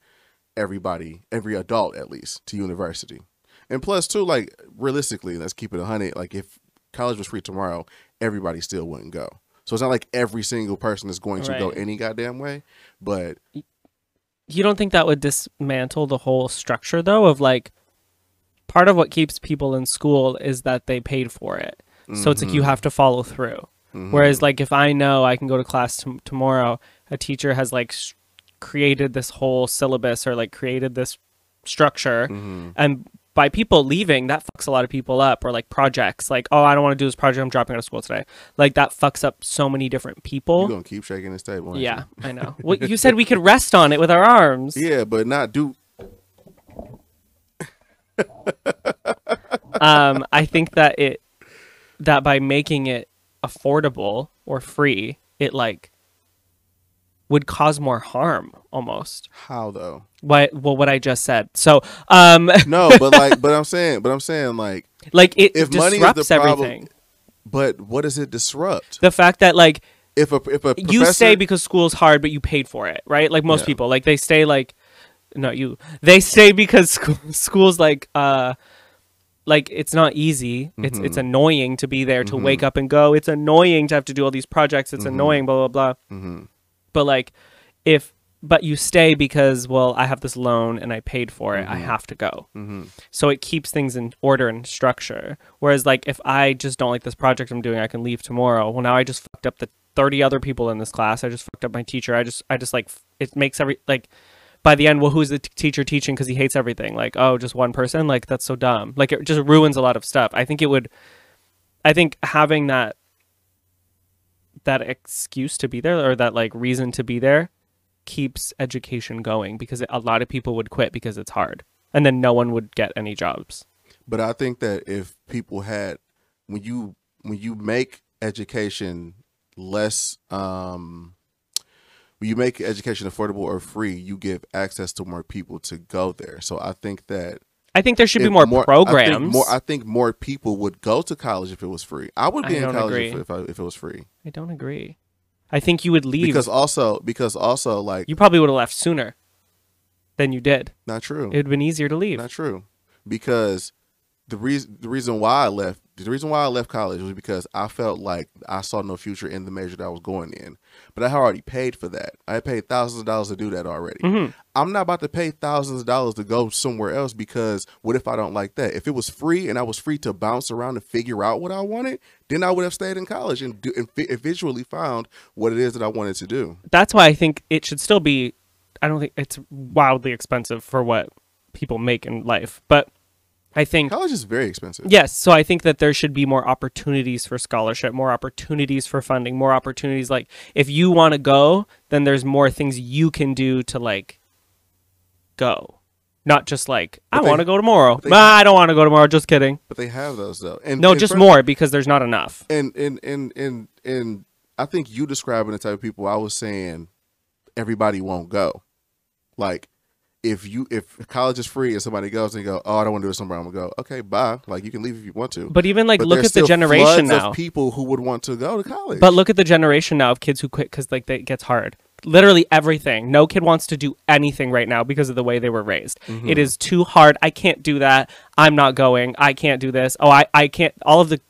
S2: everybody every adult at least to university and plus too like realistically let's keep it a hundred like if college was free tomorrow everybody still wouldn't go so it's not like every single person is going to go any goddamn way but
S1: you don't think that would dismantle the whole structure though of like part of what keeps people in school is that they paid for it. So it's like you
S2: Mhm.
S1: have to follow through.
S2: Mhm.
S1: Whereas like if I know I can go to class t- tomorrow, a teacher has like s created this whole syllabus or like created this structure
S2: Mhm.
S1: and by people leaving that fucks a lot of people up or like projects like oh I don't want to do this project I'm dropping out of school today. Like that fucks up so many different people.
S2: you're gonna keep shaking this table
S1: yeah, I know. well, you said we could rest on it with our arms.
S2: Yeah, but not do. [laughs]
S1: um, I think that it that by making it affordable or free, it like would cause more harm almost.
S2: How though?
S1: What well what I just said. So um [laughs]
S2: No, but like, but I'm saying, but I'm saying like,
S1: like it
S2: If money is
S1: disrupts
S2: the problem-
S1: everything.
S2: but what does it disrupt?
S1: The fact that like
S2: If a if a
S1: you stay because school's hard but you paid for it, right? Like most
S2: Yeah.
S1: people. Like they stay like no, you they stay because [laughs] school, school's like uh like it's not easy. It's it's
S2: Mhm.
S1: annoying to be there to
S2: Mhm.
S1: wake up and go. It's annoying to have to do all these projects. It's
S2: Mhm.
S1: annoying blah blah blah. But like if but you stay because well I have this loan and I paid for it. I
S2: Mhm.
S1: have to go.
S2: Mhm.
S1: So it keeps things in order and structure. Whereas like if I just don't like this project I'm doing, I can leave tomorrow. Well now I just fucked up the 30 other people in this class. I just fucked up my teacher. I just I just like it makes every like by the end, well, who's the t- teacher teaching because he hates everything? Like, oh, just one person? Like, that's so dumb. Like, it just ruins a lot of stuff. I think it would, I think having that, that excuse to be there or that like reason to be there keeps education going because a lot of people would quit because it's hard and then no one would get any jobs.
S2: But I think that if people had, when you when you make education less, um, when you make education affordable or free, you give access to more people to go there. So I think that
S1: I think there should be
S2: if
S1: more,
S2: I think
S1: programs.
S2: more, I think more people would go to college if it was free. I would be
S1: I
S2: in college
S1: agree.
S2: if, if, I, if it was free.
S1: I don't agree. I think you would leave.
S2: Because also, because also, like,
S1: you probably would have left sooner than you did.
S2: not true.
S1: It would have been easier to leave.
S2: Not true. Because the reason the reason why I left the reason why I left college was because I felt like I saw no future in the major that I was going in. But I had already paid for that. I had paid thousands of dollars to do that already.
S1: Mhm.
S2: I'm not about to pay thousands of dollars to go somewhere else because what if I don't like that? If it was free and I was free to bounce around and figure out what I wanted, then I would have stayed in college and do and eventually found what it is that I wanted to do.
S1: That's why I think it should still be. I don't think it's wildly expensive for what people make in life, but I think
S2: College is very expensive.
S1: Yes, so I think that there should be more opportunities for scholarship, more opportunities for funding, more opportunities like if you want to go, then there's more things you can do to like go. not just like I
S2: But they-
S1: want to go tomorrow.
S2: they-
S1: I don't want to go tomorrow. Just kidding.
S2: But they have those though. And
S1: No,
S2: and
S1: just more because there's not enough.
S2: And and and and and I think you describing the type of people I was saying everybody won't go. Like if you if college is free and somebody goes and go, oh, I don't want to do it somewhere, I'm gonna go. Okay, bye. Like you can leave if you want to.
S1: But even like
S2: But
S1: look at the generation now.
S2: of people who would want to go to college.
S1: But look at the generation now of kids who quit because like it gets hard. Literally everything. No kid wants to do anything right now because of the way they were raised.
S2: Mm-hmm.
S1: It is too hard. I can't do that. I'm not going. I can't do this. Oh, I I can't. All of the,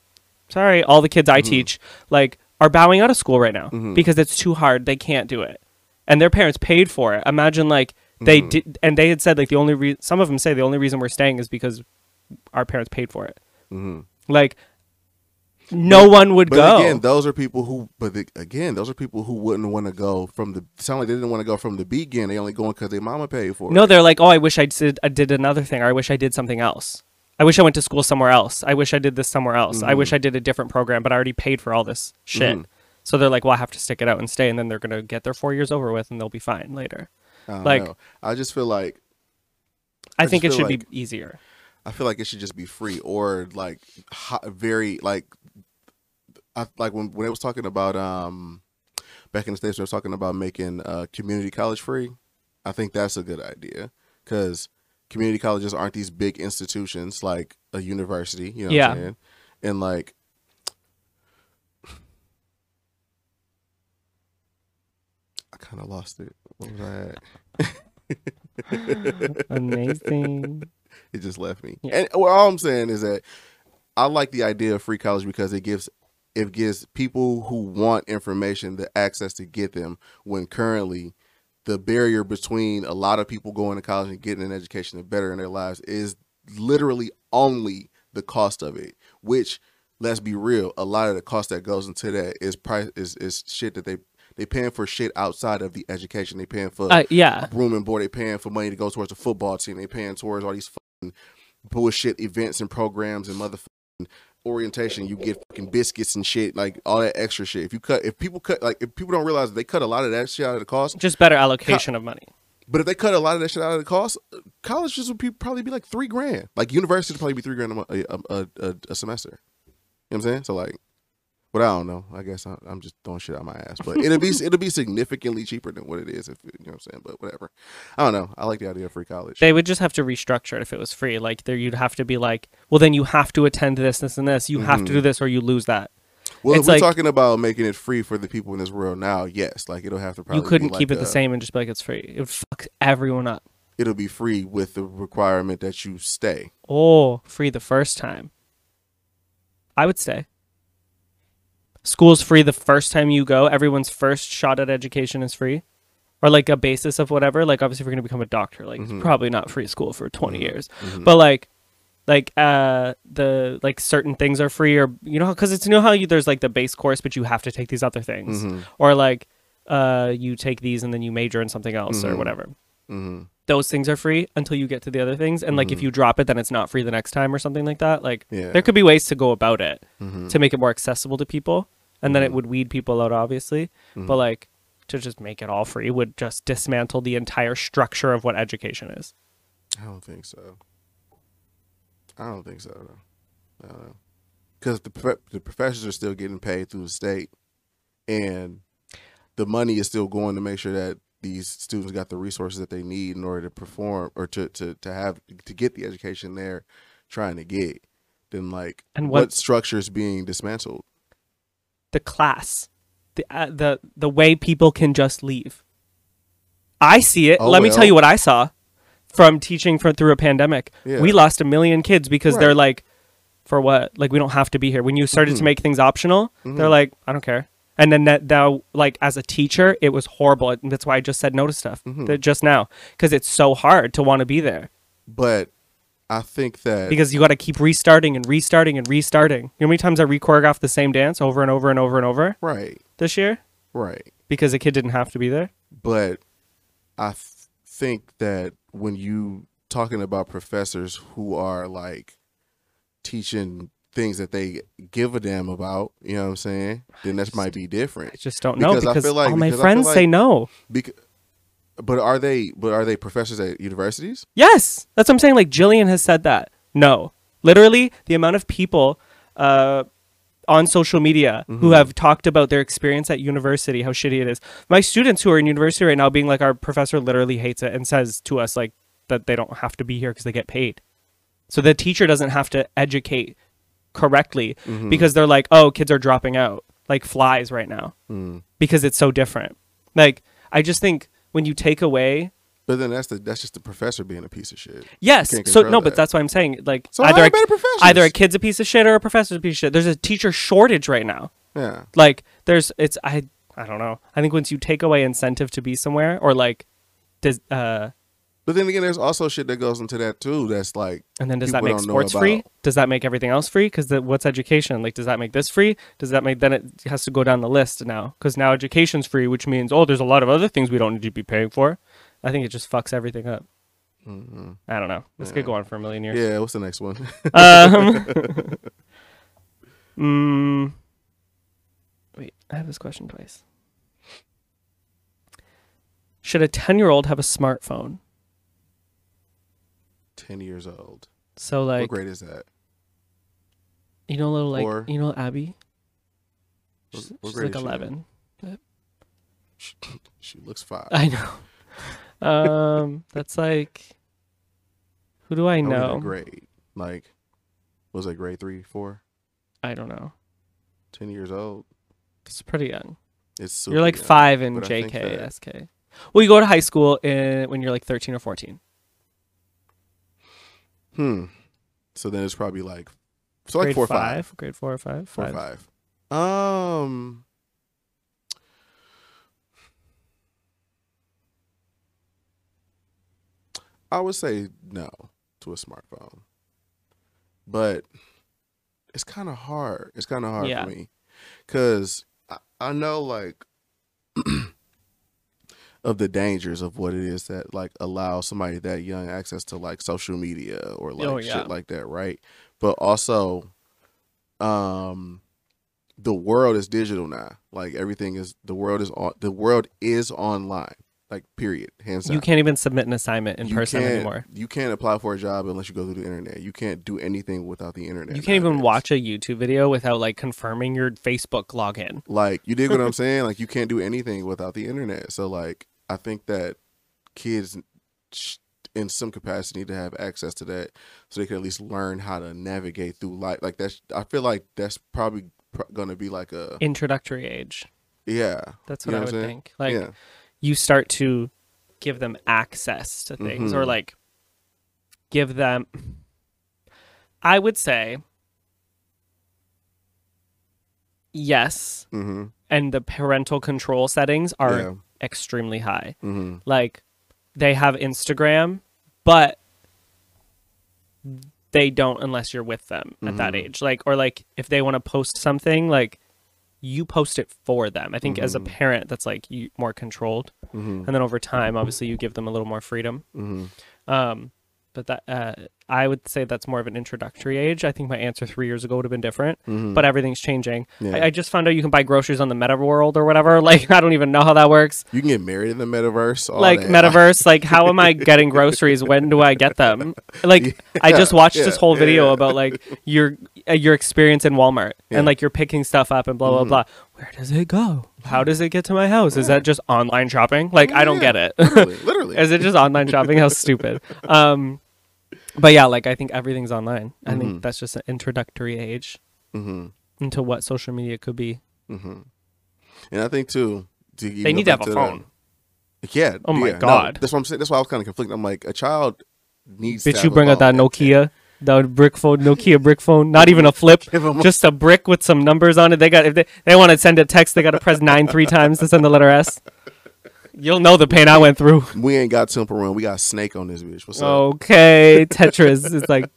S1: sorry, all the kids I
S2: Mm-hmm.
S1: teach like are bowing out of school right now because it's too hard. They can't do it, and their parents paid for it. Imagine like they
S2: Mm-hmm.
S1: did, and they had said like the only reason. some of them say the only reason we're staying is because our parents paid for it. Like. No one would
S2: But
S1: go.
S2: again, those are people who. But the, again, those are people who wouldn't want to go from the. Sound like they didn't want to go from the beginning. They only going because their mama paid for it.
S1: No, they're like, oh, I wish I did, I did another thing, or I wish I did something else. I wish I went to school somewhere else. I wish I did this somewhere else. I
S2: Mm-hmm.
S1: wish I did a different program, but I already paid for all this shit. So they're like, well, I have to stick it out and stay, and then they're gonna get their four years over with, and they'll be fine later.
S2: I don't
S1: like-
S2: know. I just feel like
S1: I,
S2: just
S1: think it should
S2: like-
S1: be easier.
S2: I feel like it should just be free or like hot, very like I like when when it was talking about um back in the states it was talking about making uh community college free. I think that's a good idea because community colleges aren't these big institutions like a university. You know what I'm saying? And like. [sighs] I kind of lost it. What was I at?
S1: Amazing.
S2: It just left me.
S1: Yeah.
S2: And well, all I'm saying is that I like the idea of free college because it gives it gives people who want information the access to get them when currently the barrier between a lot of people going to college and getting an education and better in their lives is literally only the cost of it, which let's be real, a lot of the cost that goes into that is price is is shit that they they paying for shit outside of the education. They paying for
S1: Uh, yeah,
S2: room and board. They paying for money to go towards the football team. They paying towards all these fucking bullshit events and programs and motherfucking orientation. You get fucking biscuits and shit, like all that extra shit. If you cut, if people cut, like if people don't realize they cut a lot of that shit out of the cost.
S1: just better allocation of money.
S2: But if they cut a lot of that shit out of the cost, colleges would be, probably be like three grand. Like universities would probably be three grand a, a, a, a, a semester. You know what I'm saying? So like, but I don't know. I guess I, I'm just throwing shit out my ass. But it'll be it'll be significantly cheaper than what it is if you know what I'm saying. But whatever. I don't know. I like the idea of free college.
S1: They would just have to restructure it if it was free. Like there, you'd have to be like, well, then you have to attend this, this, and this. You have to do mm-hmm. this, or you lose that.
S2: Well, if
S1: It's
S2: we're
S1: like-
S2: talking about making it free for the people in this world now, yes, like it'll have to probably
S1: you couldn't
S2: be like
S1: keep it
S2: a-
S1: the same and just be like it's free. It would fuck everyone up.
S2: It'll be free with the requirement that you stay.
S1: Oh, free the first time. I would stay. School's free the first time you go. Everyone's first shot at education is free. Or like a basis of whatever. Like obviously if you're gonna become a doctor, like
S2: Mm-hmm.
S1: it's probably not free school for 20 years. But like like uh the like certain things are free or you know because it's you know how you there's like the base course but you have to take these other things
S2: Mm-hmm.
S1: or like uh you take these and then you major in something else or whatever
S2: Mm-hmm.
S1: those things are free until you get to the other things and like if you drop it then it's not free the next time or something like that like
S2: Yeah.
S1: there could be ways to go about it
S2: Mm-hmm.
S1: to make it more accessible to people and then it would weed people out obviously
S2: Mm-hmm.
S1: but like to just make it all free would just dismantle the entire structure of what education is
S2: I don't think so. I don't think so. Though. I don't know. Because the the professors are still getting paid through the state, and the money is still going to make sure that these students got the resources that they need in order to perform or to to, to have to get the education they're trying to get. Then like,
S1: And
S2: what,
S1: what-
S2: structure is being dismantled?
S1: The class the uh, the the way people can just leave. I see it.
S2: Oh,
S1: let me tell you what i saw from teaching for through a pandemic.
S2: Yeah.
S1: we lost a million kids because they're like for what? Like we don't have to be here. When you started to
S2: Mm-hmm.
S1: make things optional they're like i don't care. And then that now like as a teacher it was horrible. And that's why i just said no to stuff
S2: Mm-hmm.
S1: just now because it's so hard to want to be there.
S2: But I think that
S1: because you got to keep restarting and restarting and restarting you know how many times i re-choreographed the same dance over and over and over and over
S2: right,
S1: this year
S2: right.
S1: because a kid didn't have to be there
S2: but I think that when you talking about professors who are like teaching things that they give a damn about, you know what I'm saying? Then that might be
S1: I
S2: different.
S1: just don't know
S2: Because I
S1: because,
S2: feel like-
S1: all my
S2: I
S1: friends say no.
S2: Because But are they? But are they professors at universities?
S1: Yes, that's what I'm saying. Like Jillian has said that. No, literally, the amount of people uh, on social media who have talked about their experience at university, how shitty it is. My students who are in university right now, being like, our professor literally hates it and says to us like that they don't have to be here because they get paid. So the teacher doesn't have to educate correctly because they're like, oh, kids are dropping out like flies right now
S2: Mm.
S1: because it's so different. Like I just think when you take away
S2: But then that's the that's just the professor being a piece of shit.
S1: Yes. So no,
S2: that.
S1: but that's why I'm saying like
S2: So
S1: either a, either a kid's a piece of shit or a professor's a piece of shit. There's a teacher shortage right now.
S2: Yeah.
S1: Like there's it's I I don't know. I think once you take away incentive to be somewhere or like does uh
S2: But then again, there's also shit that goes into that too. That's like
S1: and then does that make sports free? Does that make everything else free? Because what's education? Like, does that make this free? Does that make then it has to go down the list now? Because now education's free, which means oh, there's a lot of other things we don't need to be paying for. I think it just fucks everything up.
S2: mhm.
S1: I don't know. This
S2: Yeah.
S1: could go on for a million years.
S2: yeah. What's the next one? [laughs]
S1: Um, [laughs] mm, wait, I have this question twice. Should a 10 year old have a smartphone?
S2: Ten years old.
S1: So,
S2: what
S1: like,
S2: grade is that?
S1: you know, little, like, you know, Abby?
S2: What-
S1: She's,
S2: what
S1: she's
S2: grade
S1: like
S2: is she in?
S1: 11.
S2: She, [laughs] she looks five.
S1: I know. um, [laughs] that's like, who do I
S2: How
S1: know?
S2: grade? Like, was it grade three, four?
S1: I don't know.
S2: Ten years old.
S1: It's pretty young.
S2: It's super
S1: you're like
S2: young.
S1: five in
S2: but I think
S1: JK, SK. Well, you go to high school in, when you're like 13 or 14.
S2: Hmm. So then it's probably like, so like
S1: grade
S2: four, or five.
S1: five, grade four or five,
S2: Four, or
S1: five.
S2: five. Um. I would say no to a smartphone, but it's kind of hard. It's kind of hard
S1: Yeah.
S2: for me because I, I know like [clears throat] of the dangers of what it is that like allows somebody that young access to like social media or like
S1: Oh, yeah.
S2: shit like that, right? But also, um, the world is digital now. Like everything is the world is on the world is online. Like period, hands down.
S1: You can't even submit an assignment in
S2: You
S1: person anymore.
S2: You can't apply for a job unless you go through the internet. You can't do anything without the internet.
S1: You can't even watch a YouTube video without like confirming your Facebook login.
S2: Like you dig what I'm saying? Like you can't do anything without the internet. So like I think that kids in some capacity need to have access to that so they can at least learn how to navigate through life. Like that's I feel like that's probably to be like a
S1: Introductory age.
S2: yeah.
S1: That's
S2: You
S1: what
S2: know
S1: I
S2: what
S1: would think. Like
S2: yeah.
S1: you start to give them access to things or
S2: Mhm.
S1: like give them I would say yes,
S2: Mhm.
S1: and the parental control settings are
S2: Yeah.
S1: Extremely high.
S2: Mhm.
S1: like they have Instagram, but they don't unless you're with them at that
S2: Mhm.
S1: age. Like or like if they want to post something, like you post it for them. I think as a
S2: Mhm.
S1: parent that's like you more controlled.
S2: Mhm.
S1: And then over time obviously you give them a little more freedom. Um but that uh, I would say that's more of an introductory age. I think my answer three years ago would have been different,
S2: Mhm.
S1: but everything's changing.
S2: Yeah.
S1: I, I just found out you can buy groceries on the meta world or whatever. [laughs] Like I don't even know how that works.
S2: you can get married in the metaverse.
S1: like
S2: that.
S1: metaverse like how am i [laughs] getting groceries when do i get them like i just
S2: Yeah,
S1: watched this whole video
S2: yeah.
S1: about like your uh, your experience in walmart
S2: Yeah.
S1: and like you're picking stuff up and blah blah
S2: Mhm.
S1: blah where does it go how does it get to my house is that just online shopping like i don't get it
S2: literally, literally. [laughs]
S1: is it just online shopping how stupid um but yeah like i think everything's online i
S2: Mhm.
S1: think that's just an introductory age
S2: hmm
S1: into what social media could be
S2: hmm And I think too, to
S1: they need to
S2: back
S1: have a
S2: the-
S1: phone
S2: yeah.
S1: Oh my
S2: yeah, no,
S1: God.
S2: that's what I'm saying. That's why I was kind of conflicted. I'm like, a child needs. to
S1: bitch
S2: have
S1: you bring out that
S2: phone.
S1: nokia that brick phone nokia brick phone not even a flip [laughs]
S2: a-
S1: just a brick with some numbers on it. They got if they, they want to send a text, they got to press nine three times to send the letter S. You'll know the pain I went through. [laughs]
S2: we ain't got Temple Run. We got Snake on this bitch. What's up?
S1: Okay, [laughs] Tetris is like.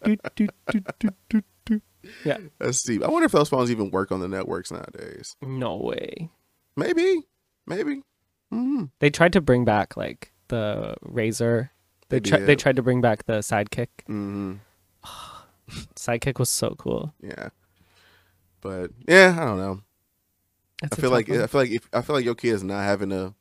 S1: Yeah,
S2: Let's see. I wonder if those phones even work on the networks nowadays.
S1: no way.
S2: Maybe. Maybe. hmm
S1: They tried to bring back like the Razor. They
S2: They
S1: tried. They tried to bring back the Sidekick.
S2: hmm [sighs]
S1: Sidekick was so cool.
S2: Yeah. But yeah, I don't know.
S1: That's
S2: I feel like
S1: one.
S2: I feel like if I feel like your kid is not having a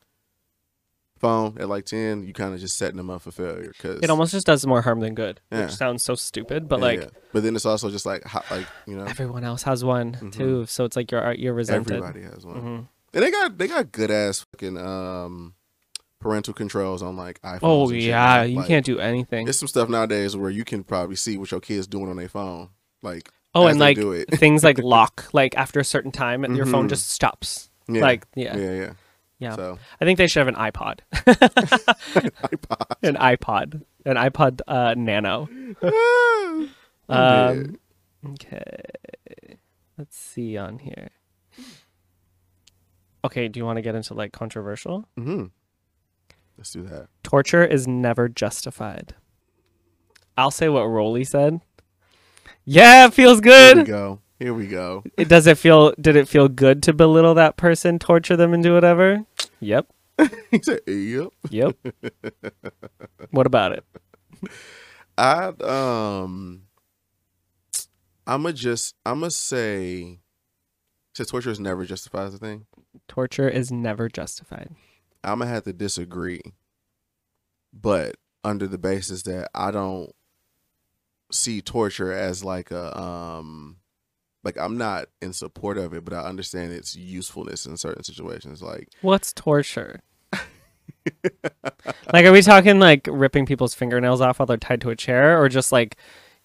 S2: phone at like ten, you kind of just setting them up for failure. Cause
S1: It almost just does more harm than good,
S2: Yeah.
S1: which sounds so stupid. But
S2: yeah,
S1: like
S2: yeah. but then it's also just like hot, like you know,
S1: everyone else has one too, so it's like you're you're resented.
S2: everybody has one,
S1: hmm
S2: and they got they got good ass fucking um parental controls on like iPhones.
S1: Oh yeah,
S2: now.
S1: you can't do anything.
S2: There's some stuff nowadays where you can probably see what your kid's doing on their phone, like
S1: Oh, and like
S2: do it.
S1: things like [laughs] lock, like after a certain time, and your phone
S2: Mhm.
S1: just stops.
S2: Yeah.
S1: Like yeah.
S2: yeah, yeah.
S1: Yeah.
S2: So
S1: I think they should have an iPod, an [laughs]
S2: iPod. [laughs]
S1: an iPod, an iPod uh, Nano. [laughs] Um, okay, let's see on here. Okay, do you want to get into like controversial?
S2: Mm-hmm. Let's do that.
S1: Torture is never justified. I'll say what Rolly said. Yeah, it feels
S2: Here we
S1: good.
S2: go. Here we go.
S1: It does it feel did it feel good to belittle that person, torture them and do whatever? Yep. [laughs]
S2: he said, "Yep."
S1: Yep. [laughs] what about it?
S2: I um, I'ma just I'ma say, since torture is never justified as a thing,
S1: Torture is never justified.
S2: I'm gonna have to disagree. But under the basis that I don't see torture as like a um like I'm not in support of it, but I understand its usefulness in certain situations. Like
S1: What's torture? like, are we talking like ripping people's fingernails off while they're tied to a chair, or just like,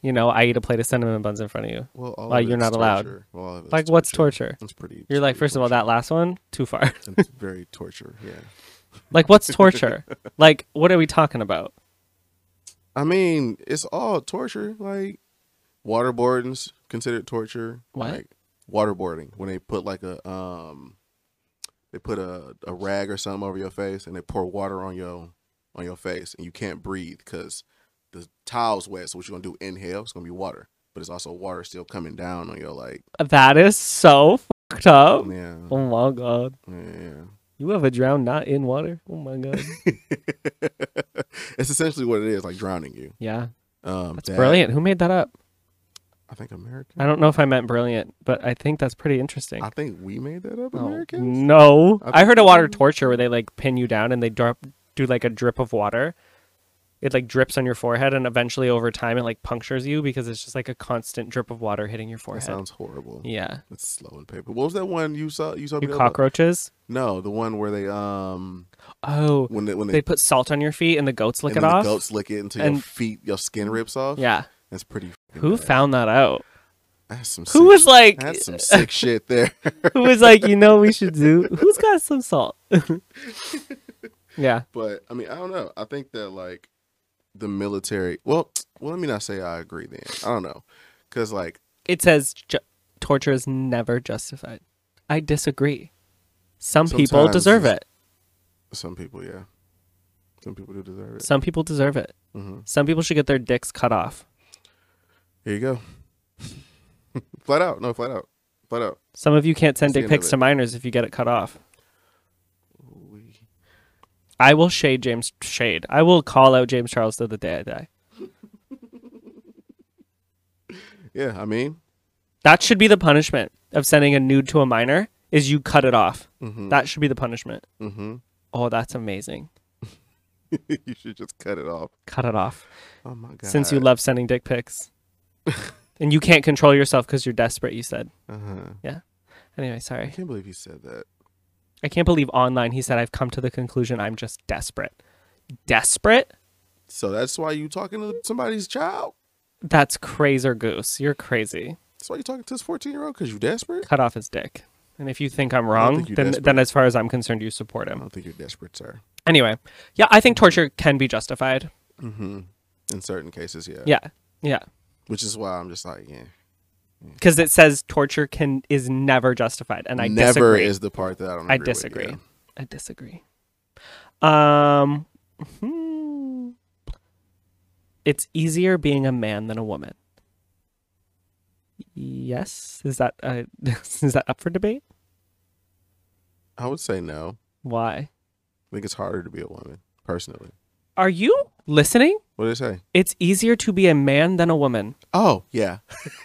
S1: you know, I eat a plate of cinnamon buns in front of you?
S2: well, all
S1: Like, you're not allowed.
S2: torture. Well, all of it's
S1: Like, what's torture?
S2: It's pretty.
S1: You're like,
S2: pretty
S1: first of all, that last one, too far. [laughs]
S2: It's very torture. Yeah.
S1: like, what's torture? like, what are we talking about?
S2: I mean, it's all torture. Like waterboarding's considered torture.
S1: What?
S2: Like waterboarding when they put like a um, they put a, a rag or something over your face and they pour water on your on your face and you can't breathe because the tile's wet. So what you're gonna do? Inhale. It's gonna be water, but it's also water still coming down on your like.
S1: That is so fucked up.
S2: Yeah.
S1: Oh my god.
S2: Yeah.
S1: You ever drowned not in water? Oh my god. [laughs]
S2: it's essentially what it is, like drowning you.
S1: Yeah.
S2: Um,
S1: That's
S2: that-
S1: brilliant. Who made that up?
S2: I think American.
S1: I don't know if I meant brilliant, but I think that's pretty interesting.
S2: I think we made that up,
S1: Oh,
S2: Americans.
S1: no.
S2: I
S1: I, heard of water torture where they like pin you down and they drop do like a drip of water. It like drips on your forehead and eventually over time it like punctures you because it's just like a constant drip of water hitting your
S2: That
S1: forehead.
S2: sounds horrible.
S1: yeah.
S2: It's slow and paper. What was that one you saw? You saw
S1: You cockroaches?
S2: No, the one where they um
S1: Oh.
S2: when they when they,
S1: They put salt on your feet and the goats lick
S2: and
S1: it off.
S2: the goats lick it until
S1: And-
S2: your feet, your skin rips off.
S1: Yeah.
S2: that's pretty.
S1: Who
S2: bad.
S1: found that out?
S2: Some
S1: Who
S2: sick,
S1: was like
S2: That's some sick shit there. [laughs]
S1: who was like, you know we should do? [laughs] Who's got some salt? [laughs] yeah.
S2: But I mean, I don't know. I think that like the military. Well, well, let me not say I agree. Then I don't know, because like
S1: It says ju- torture is never justified. I disagree. Some people deserve it.
S2: some people, yeah, some people do deserve it.
S1: Some people deserve it.
S2: hmm
S1: Some people should get their dicks cut off.
S2: Here you go. [laughs] flat out, no, flat out, flat out.
S1: Some of you can't send dick pics to minors if you get it cut off. I will shade James shade. I will call out James Charles to the day I die. [laughs]
S2: Yeah, I mean,
S1: That should be the punishment of sending a nude to a minor is you cut it off.
S2: hmm
S1: That should be the punishment.
S2: hmm
S1: Oh, that's amazing. [laughs]
S2: you should just cut it off.
S1: Cut it off.
S2: Oh my god.
S1: Since you love sending dick pics. [laughs] and you can't control yourself because you're desperate, you said.
S2: Uh-huh.
S1: Anyway, sorry.
S2: I can't believe he said that.
S1: I can't believe online he said I've come to the conclusion I'm just desperate. Desperate?
S2: So that's why you talking to somebody's child.
S1: That's crazer goose. You're crazy.
S2: That's why you talking to this fourteen year old because you desperate.
S1: Cut off his dick. And if you think I'm wrong,
S2: think
S1: then
S2: desperate.
S1: then as far as I'm concerned, you support him.
S2: I don't think you're desperate, sir.
S1: Anyway, yeah, I think torture can be justified.
S2: Mm-hmm. In certain cases, yeah.
S1: Yeah, yeah,
S2: Which is why I'm just like, yeah.
S1: because it says torture can is never justified, and I
S2: Never
S1: disagree.
S2: is the part that I don't.
S1: I
S2: agree with,
S1: disagree.
S2: yeah.
S1: I disagree. Um, hmm. it's easier being a man than a woman. Yes, is that uh, [laughs] is that up for debate?
S2: I would say no.
S1: Why?
S2: I think it's harder to be a woman, personally.
S1: Are you listening?
S2: What did it say?
S1: It's easier to be a man than a woman.
S2: Oh, yeah. [laughs]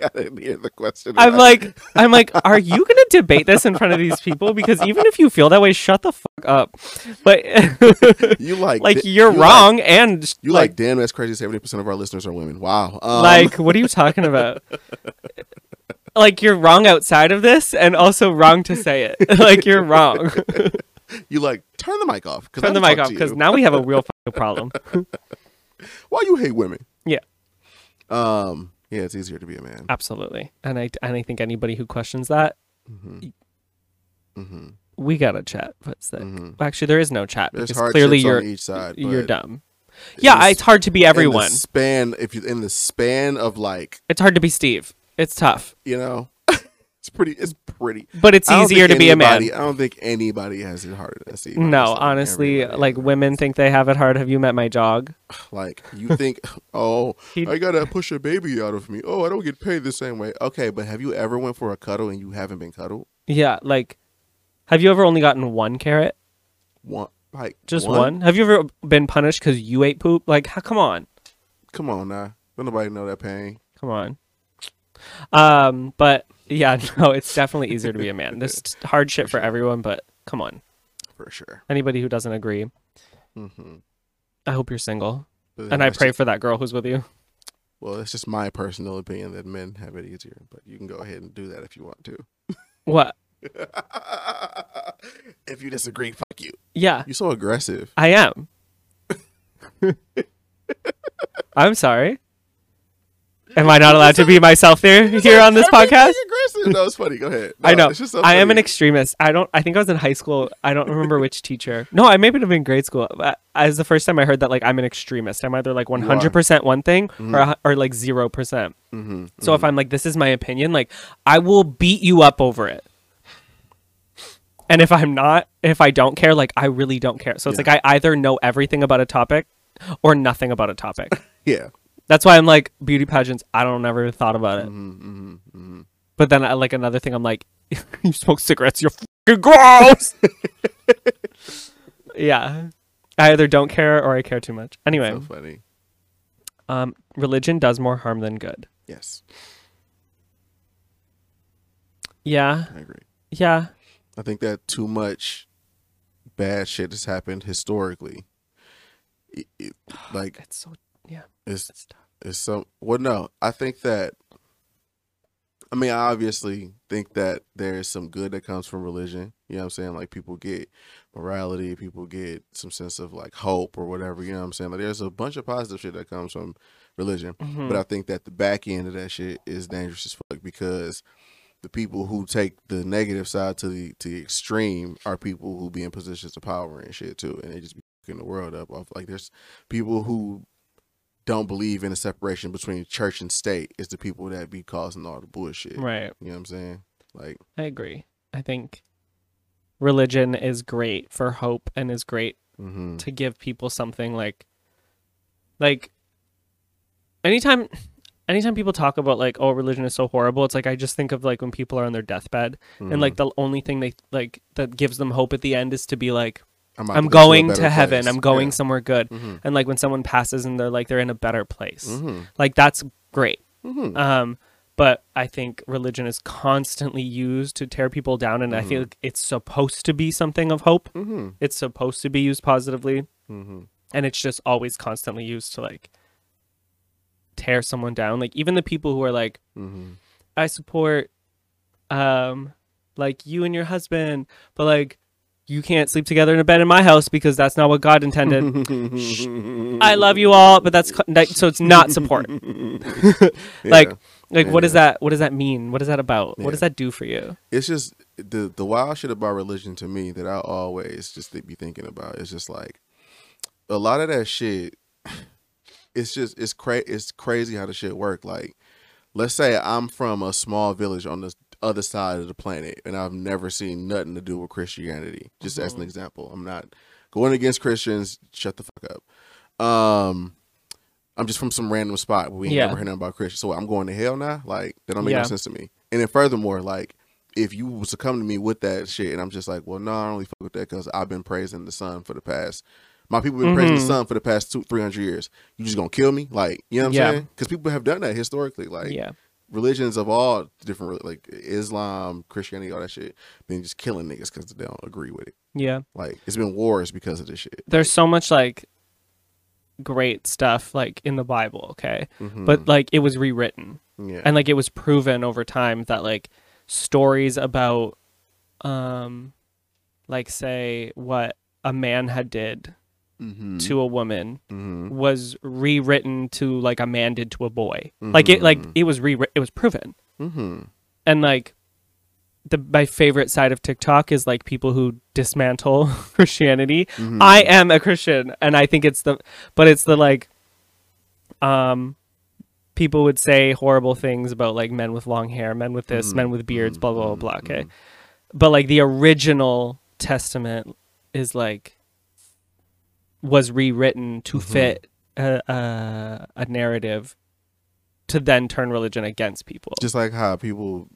S2: I didn't hear the question.
S1: I'm
S2: right.
S1: like, I'm like, are you gonna debate this in front of these people? Because even if you feel that way, shut the fuck up. But [laughs]
S2: you like [laughs]
S1: like you're
S2: you like-
S1: wrong, and
S2: you like, damn, that's crazy. Seventy percent of our listeners are women. Wow. Um,
S1: like what are you talking about? like you're wrong outside of this, and also wrong to say it. like you're wrong. [laughs]
S2: you like turn the mic off.
S1: Turn the mic off because now we have a real [laughs] fucking problem. [laughs]
S2: why you hate women?
S1: Yeah.
S2: Um. Yeah, it's easier to be a man.
S1: Absolutely, and I and I think anybody who questions that,
S2: Mm-hmm.
S1: we gotta chat. What's that?
S2: Mhm.
S1: Actually, there is no chat
S2: There's
S1: because clearly you're
S2: on each side.
S1: you're dumb. Yeah,
S2: in
S1: it's hard to be everyone.
S2: span, if you in the span of like,
S1: It's hard to be Steve. It's tough,
S2: you know, it's pretty. It's pretty.
S1: but it's easier to be a man.
S2: I don't think anybody has it harder than Steve.
S1: No, honestly,
S2: Everybody
S1: like women think they have it hard. Have you met my dog? [sighs]
S2: Like you think, [laughs] oh,
S1: He-
S2: I gotta push a baby out of me. Oh, I don't get paid the same way. Okay, but have you ever went for a cuddle and you haven't been cuddled?
S1: Yeah, like, have you ever only gotten one carrot?
S2: One, like
S1: Just one? Have you ever been punished because you ate poop? Like, how, come on,
S2: Come on now, don't nobody know that pain.
S1: come on. Um, but yeah, [laughs] no, it's definitely easier to be a man. This [laughs] is hard shit for everyone, but come on,
S2: For sure.
S1: anybody who doesn't agree,
S2: Mm-hmm.
S1: I hope you're single,
S2: But
S1: and I
S2: that's
S1: pray
S2: just-
S1: for that girl who's with you.
S2: well, it's just my personal opinion that men have it easier, but you can go ahead and do that if you want to.
S1: What? [laughs]
S2: if you disagree, fuck you.
S1: Yeah,
S2: You're so aggressive.
S1: I am. I'm sorry. Am I not allowed to be myself there here on this podcast?
S2: aggressive. No, it's funny. Go ahead.
S1: I know.
S2: It's just so
S1: I am an extremist. I don't. I think I was in high school. I don't remember which [laughs] teacher. No, I maybe have been in grade school. But As the first time I heard that, like I'm an extremist. I'm either like 100 percent one thing or a- or like zero percent.
S2: Mhm,
S1: So if I'm like, this is my opinion, like I will beat you up over it. And if I'm not, if I don't care, like I really don't care. So it's
S2: Yeah.
S1: like I either know everything about a topic or nothing about a topic. [laughs]
S2: Yeah.
S1: That's why I'm like beauty pageants. I don't ever thought about it.
S2: Mhm, mhm, mhm.
S1: But then I like another thing. I'm like, [laughs] you smoke cigarettes. You're fucking gross. [laughs] yeah, I either don't care or I care too much. Anyway,
S2: So funny.
S1: um, religion does more harm than good.
S2: Yes,
S1: Yeah,
S2: I agree.
S1: yeah,
S2: I think that too much bad shit has happened historically. It- it- [sighs] like
S1: it's so yeah,
S2: it's
S1: it's
S2: some well no, I think that I mean I obviously think that there's some good that comes from religion. You know what I'm saying? Like people get morality, people get some sense of like hope or whatever, you know what I'm saying? Like there's a bunch of positive shit that comes from religion.
S1: Mhm.
S2: But I think that the back end of that shit is dangerous as fuck because the people who take the negative side to the to the extreme are people who be in positions of power and shit too, and they just be fucking the world up. Off like there's people who don't believe in a separation between church and state is the people that be causing all the bullshit.
S1: right.
S2: You know what I'm saying? Like
S1: I agree. I think religion is great for hope and is great
S2: hmm
S1: to give people something like like anytime anytime people talk about like oh religion is so horrible it's like i just think of like when people are on their deathbed
S2: Mm-hmm.
S1: and like the only thing they like that gives them hope at the end is to be like i'm
S2: to go to a
S1: going to heaven
S2: place.
S1: i'm going
S2: Yeah.
S1: somewhere good
S2: Mhm.
S1: and like when someone passes and they're like they're in a better place
S2: Mhm.
S1: like that's great
S2: Mhm.
S1: um but i think religion is constantly used to tear people down and i
S2: Mm-hmm.
S1: feel like it's supposed to be something of hope
S2: Mhm.
S1: it's supposed to be used positively
S2: Mhm.
S1: and it's just always constantly used to like tear someone down like even the people who are like i support um like you and your husband but like you can't sleep together in a bed in my house because that's not what god intended i love you all but that's like, so it's not support [laughs] [laughs] like
S2: Yeah.
S1: like what does that what does that mean what is that about what does that do for you
S2: it's just the the wild shit about religion to me that I always just be thinking about. It's just like a lot of that shit. It's just it's cra- it's crazy how the shit work. Like, let's say I'm from a small village on the other side of the planet, and I've never seen nothing to do with Christianity. Just as an example, I'm not going against Christians. Shut the fuck up. Um. I'm just from some random spot where we ain't
S1: Yeah.
S2: never heard nothing about Christians. So I'm going to hell now? Like that don't make
S1: Yeah.
S2: no sense to me. And then furthermore, like if you was to come to me with that shit, and I'm just like, well, no, I don't really fuck with that because I've been praising the sun for the past. My people been praising the
S1: Mhm.
S2: sun for the past two, three hundred years. You just gonna kill me? Like, you know what I'm
S1: Yeah.
S2: saying? Because people have done that historically. Like,
S1: yeah
S2: religions of all different like Islam, Christianity, all that shit, been just killing niggas because they don't agree with it.
S1: Yeah.
S2: Like it's been wars because of this shit.
S1: There's so much like great stuff like in the Bible, okay?
S2: Mhm.
S1: But like it was rewritten.
S2: yeah,
S1: and like it was proven over time that like stories about um like say what a man had did
S2: mm-hmm.
S1: to a woman
S2: mm-hmm.
S1: was rewritten to like a man did to a boy like it like
S2: Mhm.
S1: it was re it was proven
S2: Mm-hmm.
S1: and like the my favorite side of TikTok is like people who dismantle [laughs] Christianity.
S2: Mhm.
S1: I am a Christian and I think it's the but it's the like um people would say horrible things about like men with long hair, men with this, men with beards, blah blah blah blah. Okay. But like the original testament is like was rewritten to
S2: Mhm.
S1: fit a, a a narrative to then turn religion against people.
S2: Just like how people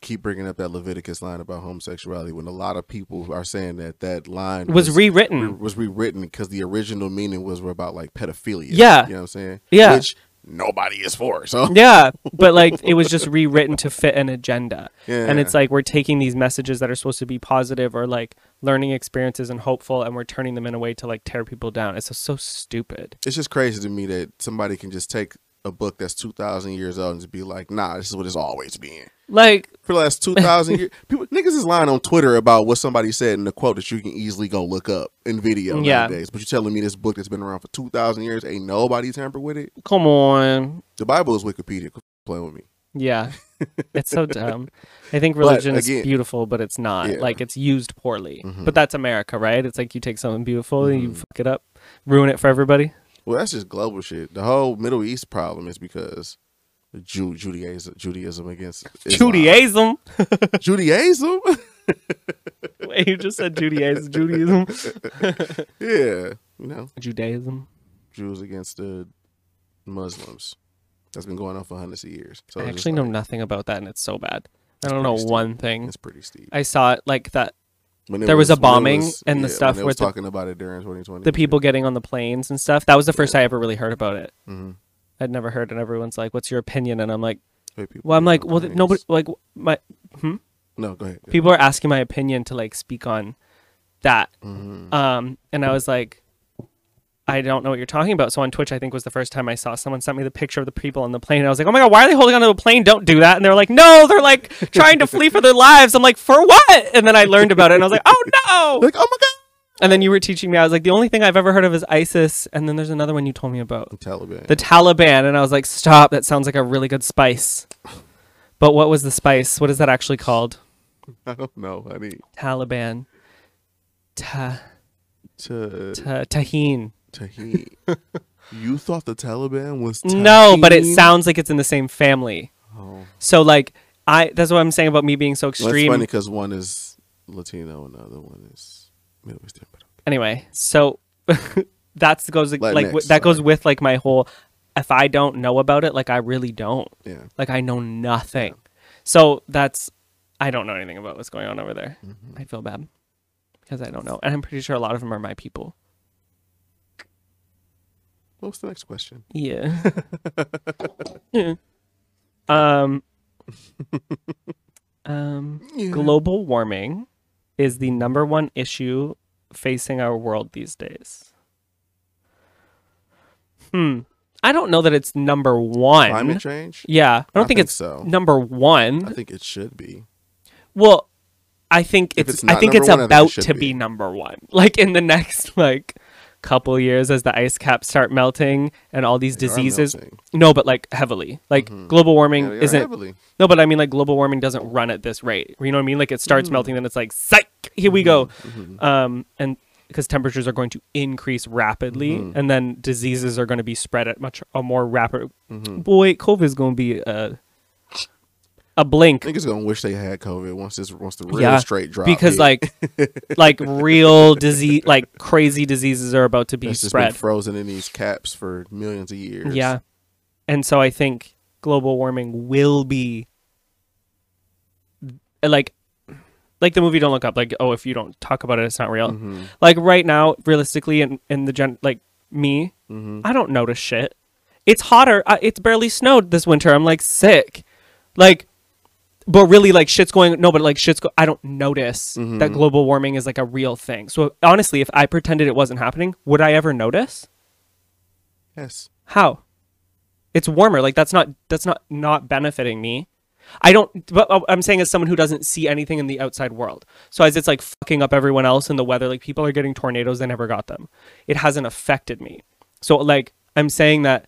S2: keep bringing up that Leviticus line about homosexuality, when a lot of people are saying that that line
S1: was rewritten.
S2: re- was rewritten because the original meaning was about like pedophilia.
S1: Yeah.
S2: you know what I'm saying.
S1: Yeah.
S2: which nobody is for. So [laughs]
S1: yeah, but like it was just rewritten to fit an agenda.
S2: yeah,
S1: And it's like we're taking these messages that are supposed to be positive or like learning experiences and hopeful and we're turning them in a way to like tear people down. It's just so stupid.
S2: it's just crazy to me that somebody can just take a book that's two thousand years old and just be like, nah, this is what it's always been.
S1: Like
S2: For the last two thousand years, [laughs] people niggas is lying on Twitter about what somebody said in the quote that you can easily go look up in video
S1: Yeah.
S2: nowadays. But you're telling me this book that's been around for two thousand years ain't nobody tampered with it?
S1: come on.
S2: The Bible is Wikipedia. Play with me.
S1: Yeah. [laughs] It's so dumb. I think religion is beautiful, but it's not.
S2: Yeah.
S1: Like it's used poorly.
S2: Mhm.
S1: But that's America, right? It's like you take something beautiful and you
S2: Mhm.
S1: fuck it up, ruin it for everybody.
S2: Well, that's just global shit. The whole Middle East problem is because Ju- Judaism, Judaism against Islam.
S1: Judaism. [laughs] [laughs]
S2: Judaism.
S1: Wait, you just said Judaism. Judaism. [laughs]
S2: yeah, you know,
S1: Judaism.
S2: Jews against the Muslims. That's been going on for hundreds of years. So
S1: I
S2: it's just
S1: actually know
S2: like,
S1: nothing about that, and it's so bad. I don't know
S2: steep.
S1: one thing.
S2: It's pretty steep.
S1: I saw it like that.
S2: When
S1: there was a bombing
S2: was-
S1: and the stuff
S2: when they
S1: where
S2: was
S1: the-
S2: talking about it during 2020.
S1: The people getting on the planes and stuff. That was the first I ever really heard about it.
S2: hmm
S1: I'd never heard, and everyone's like, "What's your opinion?" And I'm like,
S2: people
S1: "Well, I'm like, well, th- nobody like my hmm?
S2: No, go ahead.
S1: people are asking my opinion to like speak on that."
S2: hmm
S1: Um, and I was like, I don't know what you're talking about. So on Twitch, I think was the first time I saw someone sent me the picture of the people on the plane. And I was like, oh my god, why are they holding onto a plane? Don't do that. And they're like, no, they're like trying to flee for their [laughs] lives. I'm like, for what? And then I learned about it, and I was like, oh no.
S2: Like, oh my god.
S1: And then you were teaching me. I was like, the only thing I've ever heard of is ISIS. And then there's another one you told me about,
S2: Taliban.
S1: the Taliban. And I was like, stop. That sounds like a really good spice. But what was the spice? What is that actually called? [laughs]
S2: I don't know, honey.
S1: Taliban. Ta,
S2: To
S1: ta, tahine.
S2: Tahini. [laughs] you thought the Taliban was
S1: No, but it sounds like it's in the same family.
S2: Oh.
S1: So like I that's what I'm saying about me being so
S2: Well, it's funny because one is Latino and the other one is Middle Eastern. But
S1: anyway, so [laughs] that's goes like,
S2: Latinx,
S1: like w- that goes with like my whole if I don't know about it, like I really don't.
S2: yeah.
S1: Like I know nothing. So that's I don't know anything about what's going on over there.
S2: Mhm.
S1: I feel bad because I don't know. And I'm pretty sure a lot of them are my people.
S2: What's the next question?
S1: Yeah. [laughs] [laughs] Yeah. Um um global warming is the number one issue facing our world these days. Hmm. I don't know that it's number one.
S2: Climate change?
S1: Yeah, I don't think, it's
S2: so.
S1: number one.
S2: I think it should be.
S1: well, I think it's,
S2: it's
S1: I think it's
S2: one, I think it
S1: about to
S2: be.
S1: be number one. [laughs] Like in the next like couple years as the ice caps start melting and all these
S2: They
S1: diseases. No, but like heavily. Like
S2: Mhm.
S1: global warming
S2: Yeah,
S1: isn't
S2: heavily.
S1: No, but I mean, like global warming doesn't run at this rate. You know what I mean? Like it starts
S2: Mm.
S1: melting, then it's like, psych, here we go.
S2: Mhm.
S1: Um, and because temperatures are going to increase rapidly,
S2: Mhm.
S1: and then diseases are going to be spread at much a more rapid.
S2: Mhm.
S1: Boy, COVID is going to be a a blink
S2: Niggas gonna wish they had COVID once this once the real
S1: Yeah,
S2: straight drop.
S1: because
S2: hit.
S1: like [laughs] like real disease, like crazy diseases are about to be
S2: That's just been
S1: spread.
S2: frozen in these caps for millions of years.
S1: Yeah, and so I think global warming will be like like the movie Don't Look Up. Like, oh, if you don't talk about it, it's not real.
S2: Mhm.
S1: Like right now, realistically, in in the gen, like me,
S2: Mhm.
S1: I don't notice shit. It's hotter. Uh, it's barely snowed this winter. I'm like sick. Like, but really, like shit's going. No, but like shit's. Go- I don't notice
S2: Mm-hmm.
S1: that global warming is like a real thing. So honestly, if I pretended it wasn't happening, would I ever notice?
S2: Yes.
S1: How? It's warmer. Like that's not that's not not benefiting me. I don't. But uh, I'm saying as someone who doesn't see anything in the outside world. So as it's like fucking up everyone else in the weather, like people are getting tornadoes, they never got them. It hasn't affected me. So like I'm saying that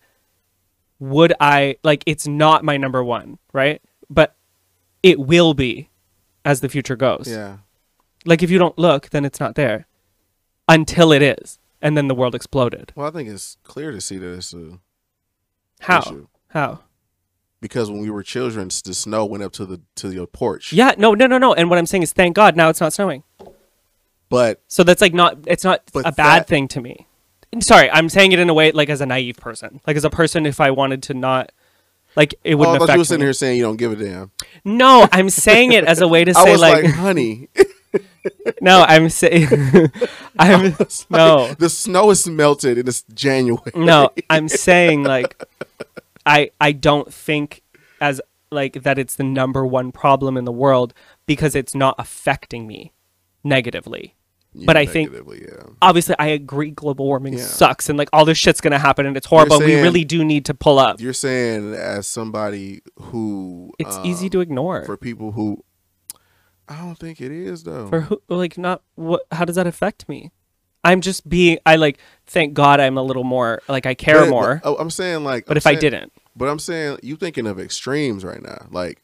S1: would I like it's not my number one, right? But it will be as the future goes.
S2: Yeah.
S1: Like if you don't look, then it's not there until it is, and then the world exploded.
S2: Well, I think it's clear to see that it's a
S1: How?
S2: issue.
S1: How?
S2: Because when we were children, the snow went up to the to your porch.
S1: Yeah, no, no, no, no. And what I'm saying is, thank God now it's not snowing.
S2: But
S1: So that's like not. It's not a bad
S2: that-
S1: thing to me. Sorry, I'm saying it in a way like as a naive person, like as a person, if I wanted to not, like it
S2: oh, I
S1: wouldn't
S2: thought you were
S1: affect
S2: sitting
S1: me.
S2: here saying you don't give a damn.
S1: No, I'm saying it as a way to [laughs] say like,
S2: like, honey, [laughs]
S1: no, I'm saying, [laughs] I'm no,
S2: the snow is melted and it's January.
S1: no, I'm saying like, I I don't think as like that it's the number one problem in the world because it's not affecting me negatively. but I think-
S2: yeah.
S1: obviously I agree global warming
S2: Yeah.
S1: sucks and like all this shit's gonna happen and it's horrible. we really do need to pull up.
S2: You're saying as somebody who
S1: It's
S2: um,
S1: easy to ignore.
S2: for people who I don't think it is though.
S1: For who like not what how does that affect me? I'm just being I like thank God I'm a little more like I care
S2: But-
S1: more.
S2: Oh, I'm saying like,
S1: But
S2: I'm
S1: if I didn't,
S2: but I'm saying you thinking of extremes right now. Like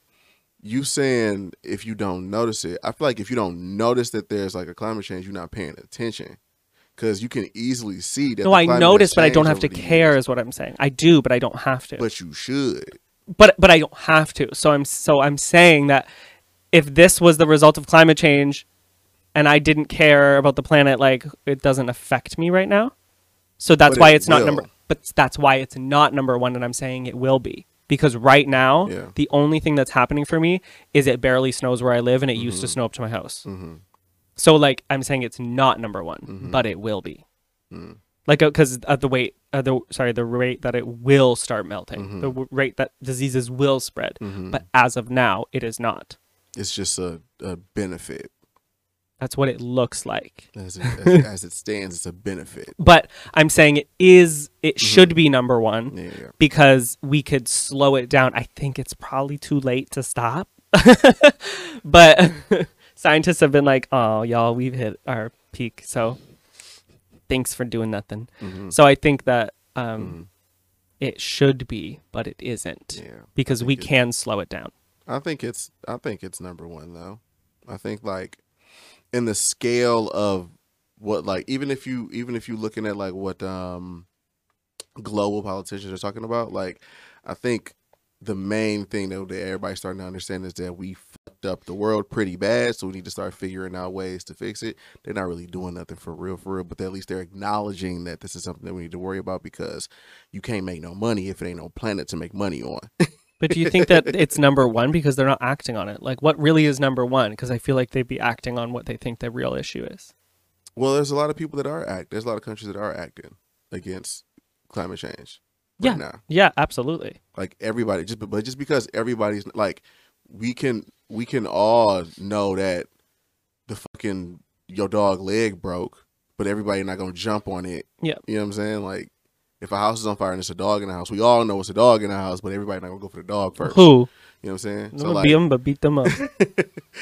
S2: you saying if you don't notice it, I feel like if you don't notice that there's like a climate change, you're not paying attention because you can easily see that.
S1: no, I notice, but I don't have to care.
S2: years.
S1: Is what I'm saying. I do, but I don't have to.
S2: But you should.
S1: but but I don't have to. So I'm so I'm saying that if this was the result of climate change and I didn't care about the planet like it doesn't affect me right now. So that's
S2: But
S1: why
S2: it
S1: it's not
S2: will.
S1: number but that's why it's not number 1 and I'm saying it will be. Because right now,
S2: Yeah.
S1: the only thing that's happening for me is it barely snows where I live and it used
S2: Mm-hmm.
S1: to snow up to my house.
S2: hmm
S1: So like I'm saying it's not number 1,
S2: Mhm.
S1: but it will be.
S2: Mm.
S1: Like because of the weight, uh, the sorry, the rate that it will start melting,
S2: Mhm.
S1: the w- rate that diseases will spread.
S2: hmm
S1: But as of now, it is not.
S2: it's just a, a benefit
S1: That's what it looks like.
S2: as it, as, as it stands. It's a benefit. [laughs]
S1: But I'm saying it is. It
S2: Mm-hmm.
S1: should be number one
S2: Yeah, yeah.
S1: because we could slow it down. I think it's probably too late to stop. [laughs] but [laughs] scientists have been like, "Oh, y'all, we've hit our peak." So thanks for doing nothing.
S2: Mhm.
S1: So I think that um,
S2: Mhm.
S1: it should be, but it isn't
S2: Yeah.
S1: because we can slow it down.
S2: I think it's I think it's number one though. I think like in the scale of what like even if you even if you looking at like what um global politicians are talking about, like I think the main thing that, everybody's starting to understand is that we fucked up the world pretty bad, so we need to start figuring out ways to fix it. They're not really doing nothing for real, for real, but at least they're acknowledging that this is something that we need to worry about because you can't make no money if it ain't no planet to make money on. [laughs]
S1: But do you think that it's number one because they're not acting on it? Like, what really is number one? Because I feel like they'd be acting on what they think the real issue is.
S2: Well, there's a lot of people that are act. There's a lot of countries that are acting against climate change
S1: Yeah.
S2: now.
S1: Yeah, absolutely.
S2: Like everybody, just but just because everybody's like, we can we can all know that the fucking your dog leg broke, but everybody not gonna jump on it.
S1: Yeah.
S2: you know what I'm saying? Like, if a house is on fire and it's a dog in the house, we all know it's a dog in the house, but everybody not gonna go for the dog first.
S1: Who?
S2: You know what I'm saying?
S1: I'm gonna beat them, but beat them up. [laughs]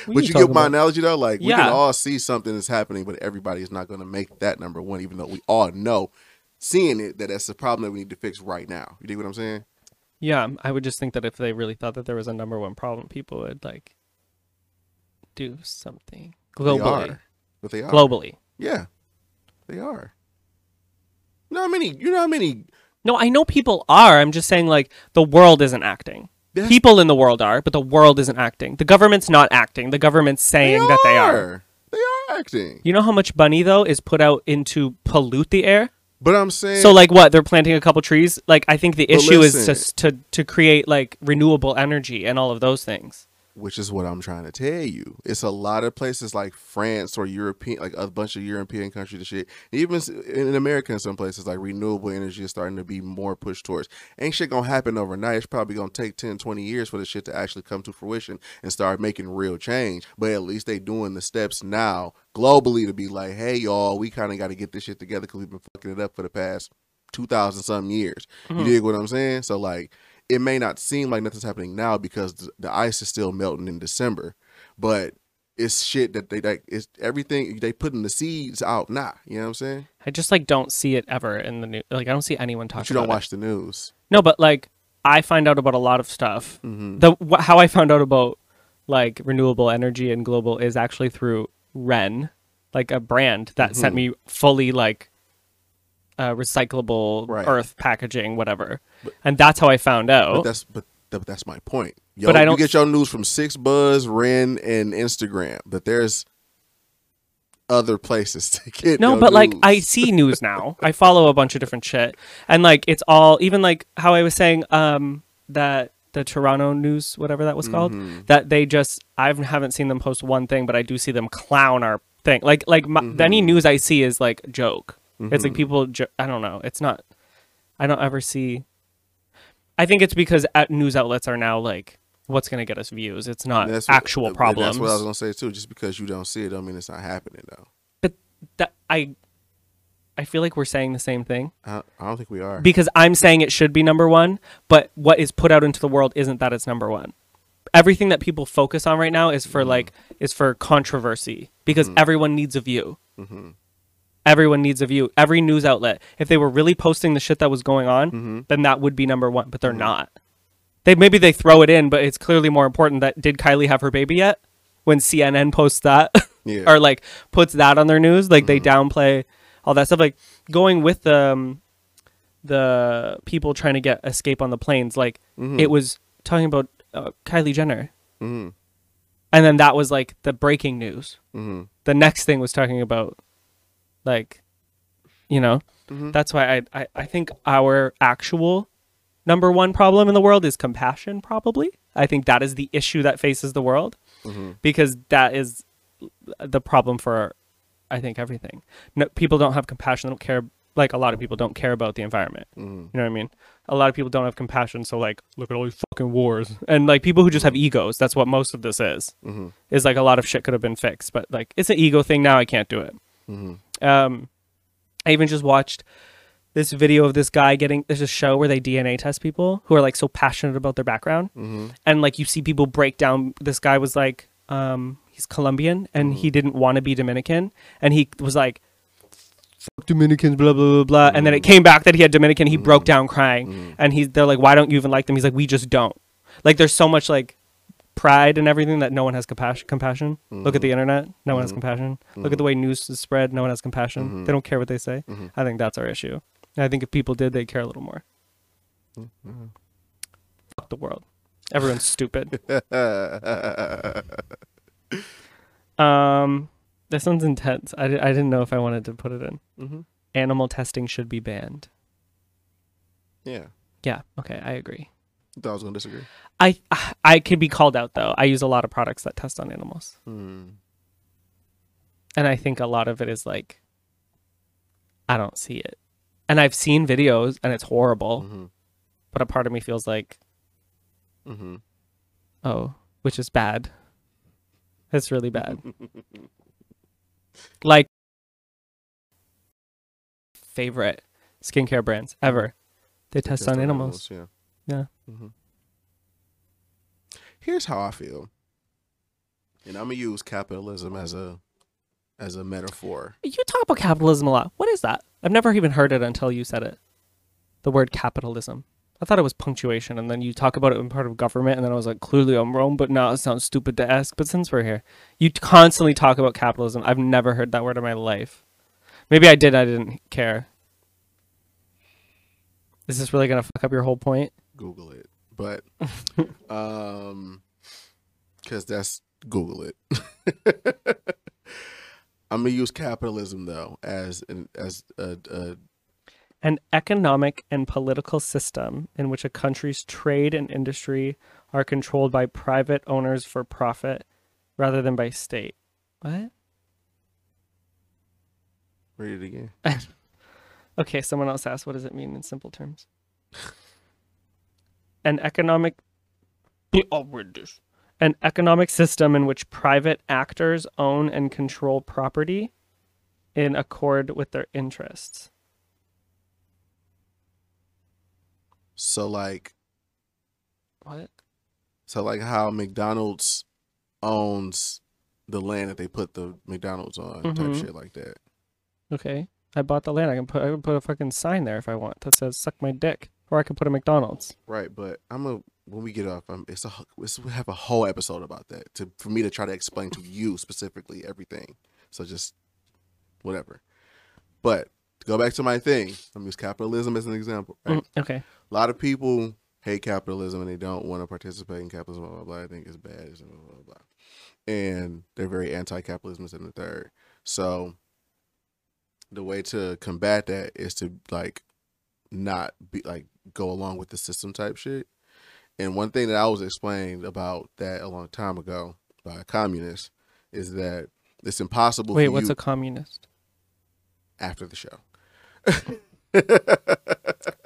S2: but you get my analogy though. Like we can all see something that's happening, but everybody is not going to make that number one, even though we all know, seeing it, that that's the problem that we need to fix right now. You dig what I'm saying?
S1: Yeah, um, I would just think that if they really thought that there was a number one problem, people would like do something
S2: They
S1: globally.
S2: are. but they are.
S1: Globally.
S2: Yeah, they are. You know how many? You know how many?
S1: No, I know people are. I'm just saying like the world isn't acting.
S2: That's-
S1: People in the world are, but the world isn't acting. The government's not acting. The government's saying that they are.
S2: They are acting.
S1: You know how much money though is put out into pollute the air?
S2: But I'm saying.
S1: So like what? They're planting a couple trees? Like I think the issue is
S2: listen.
S1: just to to create like renewable energy and all of those things.
S2: Which is what I'm trying to tell you. It's a lot of places like France or European, like a bunch of European countries and shit. Even in America, in some places, like renewable energy is starting to be more pushed towards. Ain't shit gonna happen overnight. It's probably gonna take 10, 20 years for the shit to actually come to fruition and start making real change. But at least they doing the steps now globally to be like, hey, y'all, we kind of got to get this shit together because we've been fucking it up for the past 2,000 something years. You mm-hmm. dig what I'm saying? So, like, it may not seem like nothing's happening now because th- the ice is still melting in December, but it's shit that they like. It's everything they putting the seeds out now. You know what I'm saying?
S1: I just like don't see it ever in the news. Like I don't see anyone talking.
S2: But you don't watch the news.
S1: No, but like I find out about a lot of stuff.
S2: Mm-hmm.
S1: The wh- how I found out about like renewable energy and global is actually through Ren, like a brand that sent me fully like uh, recyclable
S2: Right.
S1: earth packaging, whatever, and that's how I found
S2: But
S1: out.
S2: that's but th- that's my point. Yo,
S1: But I
S2: you
S1: don't-
S2: get your news from Six Buzz, Ren, and Instagram. But there's other places [laughs] to get.
S1: It.
S2: No,
S1: but like. I see news [laughs] now. I follow a bunch of different shit, and like it's all even like how I was saying um that the Toronto news, whatever that was called,
S2: Mm-hmm.
S1: that they just I haven't seen them post one thing, but I do see them clown our thing. Like like my, any
S2: Mm-hmm.
S1: news I see is like joke. It's like people. Jo- I don't know. It's not. I don't ever see. I think it's because at news outlets are now like, what's going to get us views? It's not
S2: That's
S1: actual uh,
S2: and
S1: problems.
S2: That's what I was gonna say too. Just because you don't see it, don't mean it's not happening though.
S1: but that I, I feel like we're saying the same thing.
S2: I, I don't think we are.
S1: because I'm saying it should be number one, but what is put out into the world isn't that it's number one. Everything that people focus on right now is for mm-hmm. like is for controversy because mm-hmm. everyone needs a view. Mm-hmm. Everyone needs a view. Every news outlet, if they were really posting the shit that was going on, then that would be number one. But they're not. They maybe they throw it in, but it's clearly more important that did Kylie have her baby yet? When CNN posts that, [laughs]
S2: Yeah.
S1: or like puts that on their news, like they downplay all that stuff. Like going with um, the people trying to get escape on the planes, like it was talking about uh, Kylie Jenner,
S2: Mhm.
S1: and then that was like the breaking news.
S2: Mhm.
S1: The next thing was talking about, like, you know,
S2: Mm-hmm.
S1: that's why I, I I think our actual number one problem in the world is compassion. Probably, I think that is the issue that faces the world
S2: Mm-hmm.
S1: because that is the problem for I think everything. No, people don't have compassion. They don't care. Like a lot of people don't care about the environment.
S2: Mm-hmm.
S1: You know what I mean? A lot of people don't have compassion. So like, look at all these fucking wars and like people who just have egos. That's what most of this is.
S2: Mhm.
S1: Is like a lot of shit could have been fixed, but like it's an ego thing now. I can't do it. Um, I even just watched this video of this guy getting. There's a show where they DNA test people who are like so passionate about their background,
S2: Mm-hmm.
S1: and like you see people break down. This guy was like, um, he's Colombian and he didn't want to be Dominican, and he was like, "Fuck Dominicans," blah blah blah blah. And then it came back that he had Dominican. He broke down crying, and he's they're like, "Why don't you even like them?" He's like, "We just don't." Like, there's so much like pride and everything that no one has compassion. Compassion. Look at mm-hmm. the internet. No one has mm-hmm. compassion. Look at mm-hmm. the way news is spread. No one has compassion. They don't care what they say. I think that's our issue. And I think if people did, they'd care a little more. Fuck the world. Everyone's stupid. [laughs] Um, this one's intense. I, di- I didn't know if I wanted to put it in.
S2: Mhm.
S1: Animal testing should be banned.
S2: Yeah.
S1: Yeah. Okay. I agree.
S2: Thought I was gonna disagree.
S1: I I can be called out though. I use a lot of products that test on animals,
S2: Mm.
S1: and I think a lot of it is like I don't see it, and I've seen videos and it's horrible,
S2: Mhm.
S1: but a part of me feels like
S2: mm-hmm.
S1: oh, which is bad. It's really bad. [laughs] like favorite skincare brands ever. They test
S2: Test
S1: on animals.
S2: Yeah.
S1: Yeah.
S2: hmm Here's how I feel, and I'm gonna use capitalism as a as a metaphor.
S1: You talk about capitalism a lot. What is that? I've never even heard it until you said it. The word capitalism. I thought it was punctuation, and then you talk about it in part of government, and then I was like, clearly I'm wrong, but now it sounds stupid to ask. But since we're here, you constantly talk about capitalism. I've never heard that word in my life. Maybe I did, I didn't care. Is this really gonna fuck up your whole point?
S2: Google it, but [laughs] um, because that's Google it. [laughs] I'm gonna use capitalism though as an as a, a
S1: An economic and political system in which a country's trade and industry are controlled by private owners for profit rather than by state. What?
S2: Read it again. [laughs]
S1: Okay, someone else asked, what does it mean in simple terms? An economic. I'll read this. An economic system in which private actors own and control property in accord with their interests.
S2: So like
S1: What?
S2: so like how McDonald's owns the land that they put the McDonald's on, type
S1: Mhm.
S2: shit like that.
S1: Okay. I bought the land. I can put I can put a fucking sign there if I want that says "suck my dick," or I could put a McDonald's.
S2: Right, but I'm a when we get off, I'm, it's a it's, we have a whole episode about that to for me to try to explain to you specifically everything. So just whatever. But to go back to my thing, I'm use capitalism as an example. Right?
S1: Mm, okay.
S2: A lot of people hate capitalism and they don't want to participate in capitalism. Blah blah blah. I think it's bad. Blah blah blah. And they're very anti-capitalism in the third. So the way to combat that is to like not be like go along with the system type shit. And one thing that I was explained about that a long time ago by a communist is that it's impossible
S1: Wait, what's a communist?
S2: after the show. [laughs]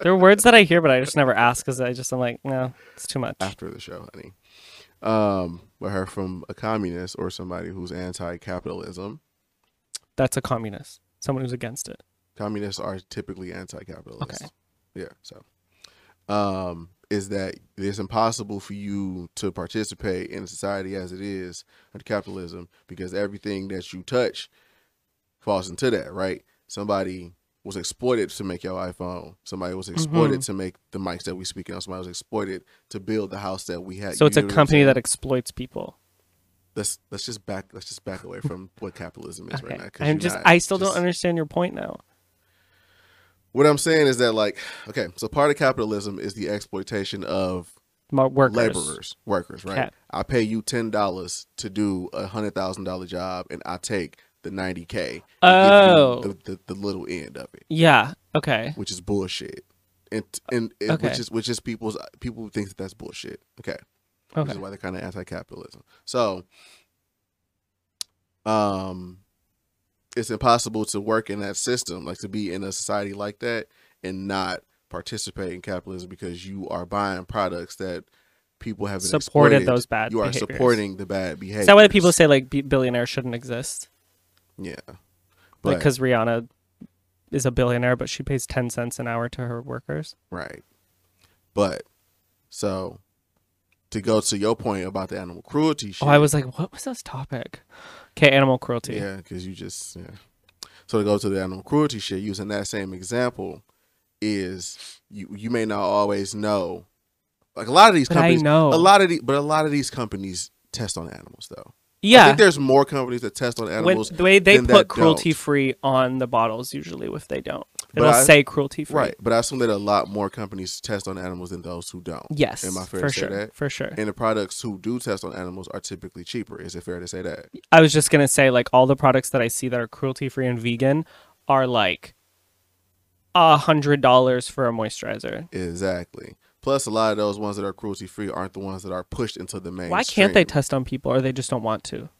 S1: There are words that I hear, but I just never ask because I just I'm like, no, it's too much.
S2: after the show, honey. Um, but her from a communist or somebody who's anti-capitalism.
S1: That's a communist. Someone who's against it.
S2: Communists are typically anti-capitalist.
S1: Okay.
S2: Yeah. So, um, is that it's impossible for you to participate in society as it is under capitalism because everything that you touch falls into that, right? Somebody was exploited to make your iPhone. Somebody was exploited
S1: Mhm.
S2: to make the mics that we speaking on. Somebody was exploited to build the house that we had.
S1: So it's a
S2: know what I'm
S1: company that exploits people.
S2: let's let's just back let's just back away from what capitalism is
S1: Okay.
S2: right now.
S1: I'm just
S2: not-
S1: I still
S2: just-
S1: don't understand your point now.
S2: What I'm saying is that like okay, so part of capitalism is the exploitation of
S1: My workers.
S2: laborers, workers, right?
S1: Cap.
S2: I pay you ten dollars to do a hundred thousand dollar job, and I take the ninety k.
S1: Oh.
S2: the, the the little end of it,
S1: Yeah. Okay.
S2: which is bullshit, and and, and
S1: Okay.
S2: which is which is people's people think that that's bullshit. Okay, which
S1: Okay.
S2: is why they're kind of anti-capitalism. So, um, it's impossible to work in that system, like to be in a society like that and not participate in capitalism because you are buying products that people have
S1: Supported
S2: exploited.
S1: those bad
S2: You are
S1: behaviors.
S2: supporting the bad behavior.
S1: Is that why people say like bi- billionaires shouldn't exist?
S2: Yeah,
S1: Like because Rihanna is a billionaire, but she pays ten cents an hour to her workers.
S2: right, but so to go to your point about the animal cruelty shit.
S1: Oh, I was like, what was this topic? Okay, animal cruelty.
S2: Yeah, because you just yeah. So to go to the animal cruelty shit, using that same example, is you you may not always know. Like a lot of these
S1: But I
S2: companies,
S1: know.
S2: a lot of the, but a lot of these companies test on animals though. I think there's more companies that test on
S1: When,
S2: animals.
S1: the way they put
S2: don't.
S1: cruelty free on the bottles usually if they don't. It'll
S2: I-
S1: say cruelty free.
S2: Right, but I assume that a lot more companies test on animals than those who don't.
S1: Yes.
S2: Am I fair
S1: for
S2: to say
S1: sure.
S2: that?
S1: For sure.
S2: And the products who do test on animals are typically cheaper. Is it fair to say that?
S1: I was just gonna say like all the products that I see that are cruelty free and vegan are like a hundred dollars for a moisturizer.
S2: Exactly. Plus, a lot of those ones that are cruelty free aren't the ones that are pushed into the main.
S1: Why can't they test on people or they just don't want to?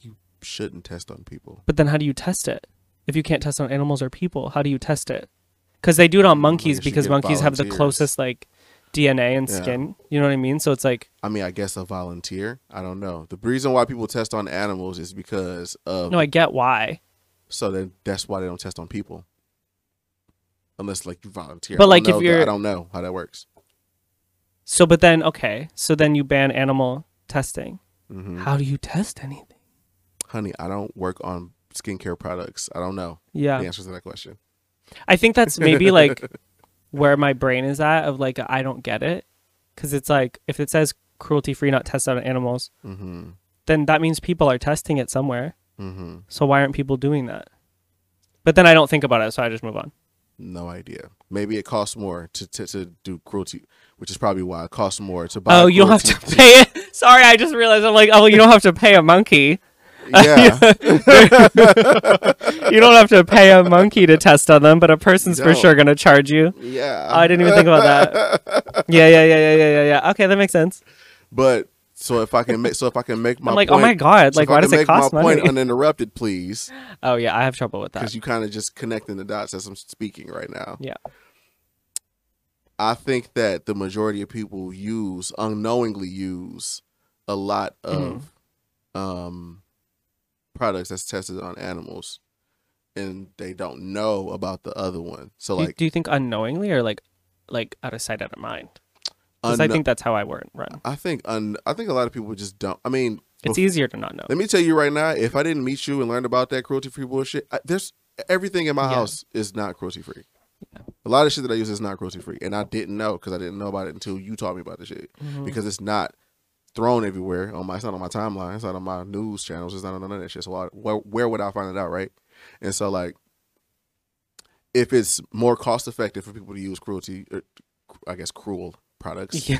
S2: You shouldn't test on people.
S1: But then how do you test it? If you can't test on animals or people, how do you test it? Because they do it on monkeys because monkeys have the closest like DNA and
S2: Yeah.
S1: skin. You know what I mean? So it's like
S2: I mean, I guess a volunteer. I don't know. The reason why people test on animals is because of
S1: no, I get why.
S2: so then that's why they don't test on people. Unless like you volunteer.
S1: But, like, if you're-
S2: I don't know how that works.
S1: So, but then okay, so then you ban animal testing.
S2: hmm
S1: How do you test anything?
S2: Honey, I don't work on skincare products. I don't know
S1: Yeah,
S2: the answer to that question.
S1: I think that's maybe [laughs] like where my brain is at of like I don't get it because it's like if it says cruelty free, not tested on animals,
S2: Mm-hmm.
S1: then that means people are testing it somewhere.
S2: Mm-hmm.
S1: So why aren't people doing that? But then I don't think about it, so I just move on.
S2: No idea. Maybe it costs more to, to to do cruelty, which is probably why it costs more to buy.
S1: Oh, you don't have to
S2: cruelty-
S1: pay it. [laughs] Sorry, I just realized I'm like, oh, you don't have to pay a monkey.
S2: Yeah. [laughs]
S1: you don't have to pay a monkey to test on them, but a person's for sure going to charge you.
S2: yeah.
S1: Oh, I didn't even think about that. [laughs] Yeah, yeah, yeah, yeah, yeah, yeah. Okay, that makes sense.
S2: But so if I can make so if I can make my
S1: I'm like,
S2: point,
S1: oh my god,
S2: so
S1: like why
S2: can
S1: does it
S2: make
S1: cost
S2: my
S1: money?
S2: point [laughs] uninterrupted, please,
S1: oh yeah, I have trouble with that.
S2: because you kind of just connecting the dots as I'm speaking right now.
S1: Yeah.
S2: I think that the majority of people use unknowingly use a lot of
S1: Mm-hmm.
S2: um products that's tested on animals and they don't know about the other one. So
S1: Do you-
S2: like
S1: do you think unknowingly or like like out of sight, out of mind? Because I think that's how I run.
S2: I think un- I think a lot of people just don't. I mean,
S1: It's
S2: bef-
S1: easier to not know.
S2: Let me tell you right now, if I didn't meet you and learn about that cruelty free bullshit, I, there's everything in my
S1: Yeah.
S2: house is not cruelty free. Yeah. A lot of shit that I use is not cruelty free, and I didn't know because I didn't know about it until you taught me about the shit.
S1: Mhm.
S2: Because it's not thrown everywhere on my. It's not on my timeline. It's not on my news channels. It's not on none of that shit. So why, where, where would I find it out, right? And so like, if it's more cost effective for people to use cruelty, or, I guess cruel products.
S1: Yeah.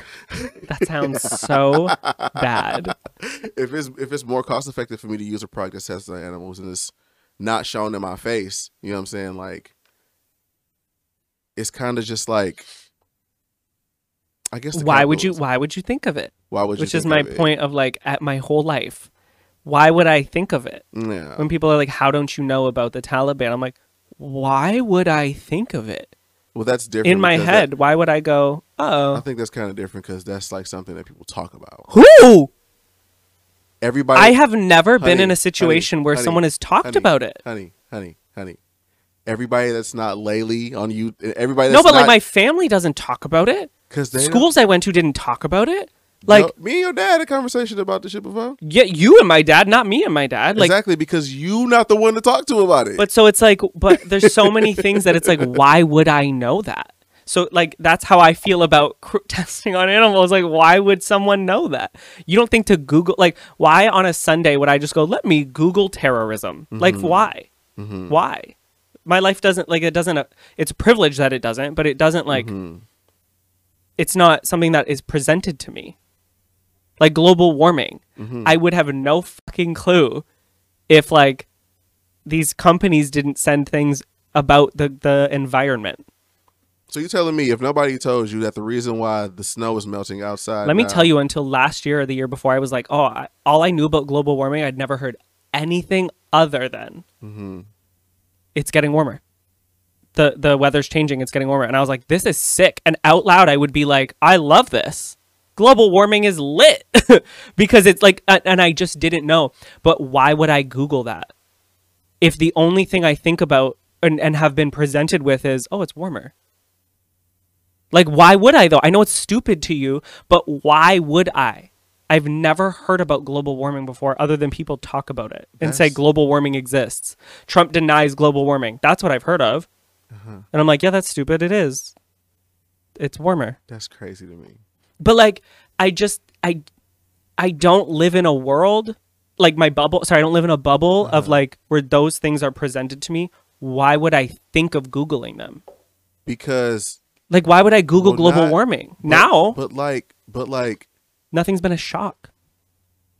S1: that sounds so bad. [laughs]
S2: if it's if it's more cost effective for me to use a product that tests on animals and it's not shown in my face, you know what I'm saying? Like it's kind of just like I guess the
S1: Why would you? Why would you think of it?
S2: Why would you
S1: Which is my
S2: of
S1: point of like at my whole life. Why would I think of it?
S2: Yeah.
S1: When people are like, "How don't you know about the Taliban?" I'm like, "Why would I think of it
S2: Well, that's different
S1: in my
S2: because that-
S1: head? Why would I go? Oh.
S2: I
S1: Oh,
S2: think that's kind of different because that's like something that people talk about.
S1: who?
S2: Everybody,
S1: I have never been
S2: Honey,
S1: in a situation
S2: honey,
S1: where
S2: honey,
S1: someone has talked
S2: honey,
S1: about it.
S2: honey, honey, honey. Everybody that's not Laylee on you, everybody.
S1: No,
S2: That's
S1: but like my family doesn't talk about it.
S2: because
S1: Schools I went to didn't talk about it. Like,
S2: No, me and your dad had a conversation about this shit before.
S1: yeah, you and my dad, not me and my dad. Like,
S2: exactly because you not the one to talk to about it.
S1: But so it's like, but there's so many things that it's like, [laughs] why would I know that? So like that's how I feel about [laughs] cr- testing on animals. Like, why would someone know that? You don't think to Google like why on a Sunday would I just go let me Google terrorism? Like why?
S2: Mhm.
S1: Why? My life doesn't like it doesn't. Uh, it's a privilege that it doesn't, but it doesn't like.
S2: Mhm.
S1: It's not something that is presented to me. Like global warming,
S2: Mhm.
S1: I would have no fucking clue if like these companies didn't send things about the the environment.
S2: So you're telling me if nobody told you that the reason why the snow is melting outside?
S1: Let me
S2: now-
S1: tell you, until last year or the year before, I was like, oh, I, all I knew about global warming, I'd never heard anything other than
S2: Mhm.
S1: it's getting warmer. The the weather's changing, it's getting warmer. And I was like, this is sick. And out loud I would be like, I love this. Global warming is lit. [laughs] because it's like and and I just didn't know. But why would I Google that? If the only thing I think about and, and have been presented with is, oh, it's warmer. Like, why would I though? I know it's stupid to you, but why would I? I've never heard about global warming before other than people talk about it and say global warming exists. Trump denies global warming. That's what I've heard of.
S2: Uh-huh.
S1: And I'm like, yeah, that's stupid. It is. It's warmer.
S2: That's crazy to me.
S1: But like I just I I don't live in a world like my bubble sorry, I don't live in a bubble of
S2: Uh-huh.
S1: like where those things are presented to me. Why would I think of googling them?
S2: Because
S1: Like why would I google
S2: Well,
S1: global
S2: not-
S1: warming?
S2: but-
S1: now,
S2: but like, but like,
S1: nothing's been a shock.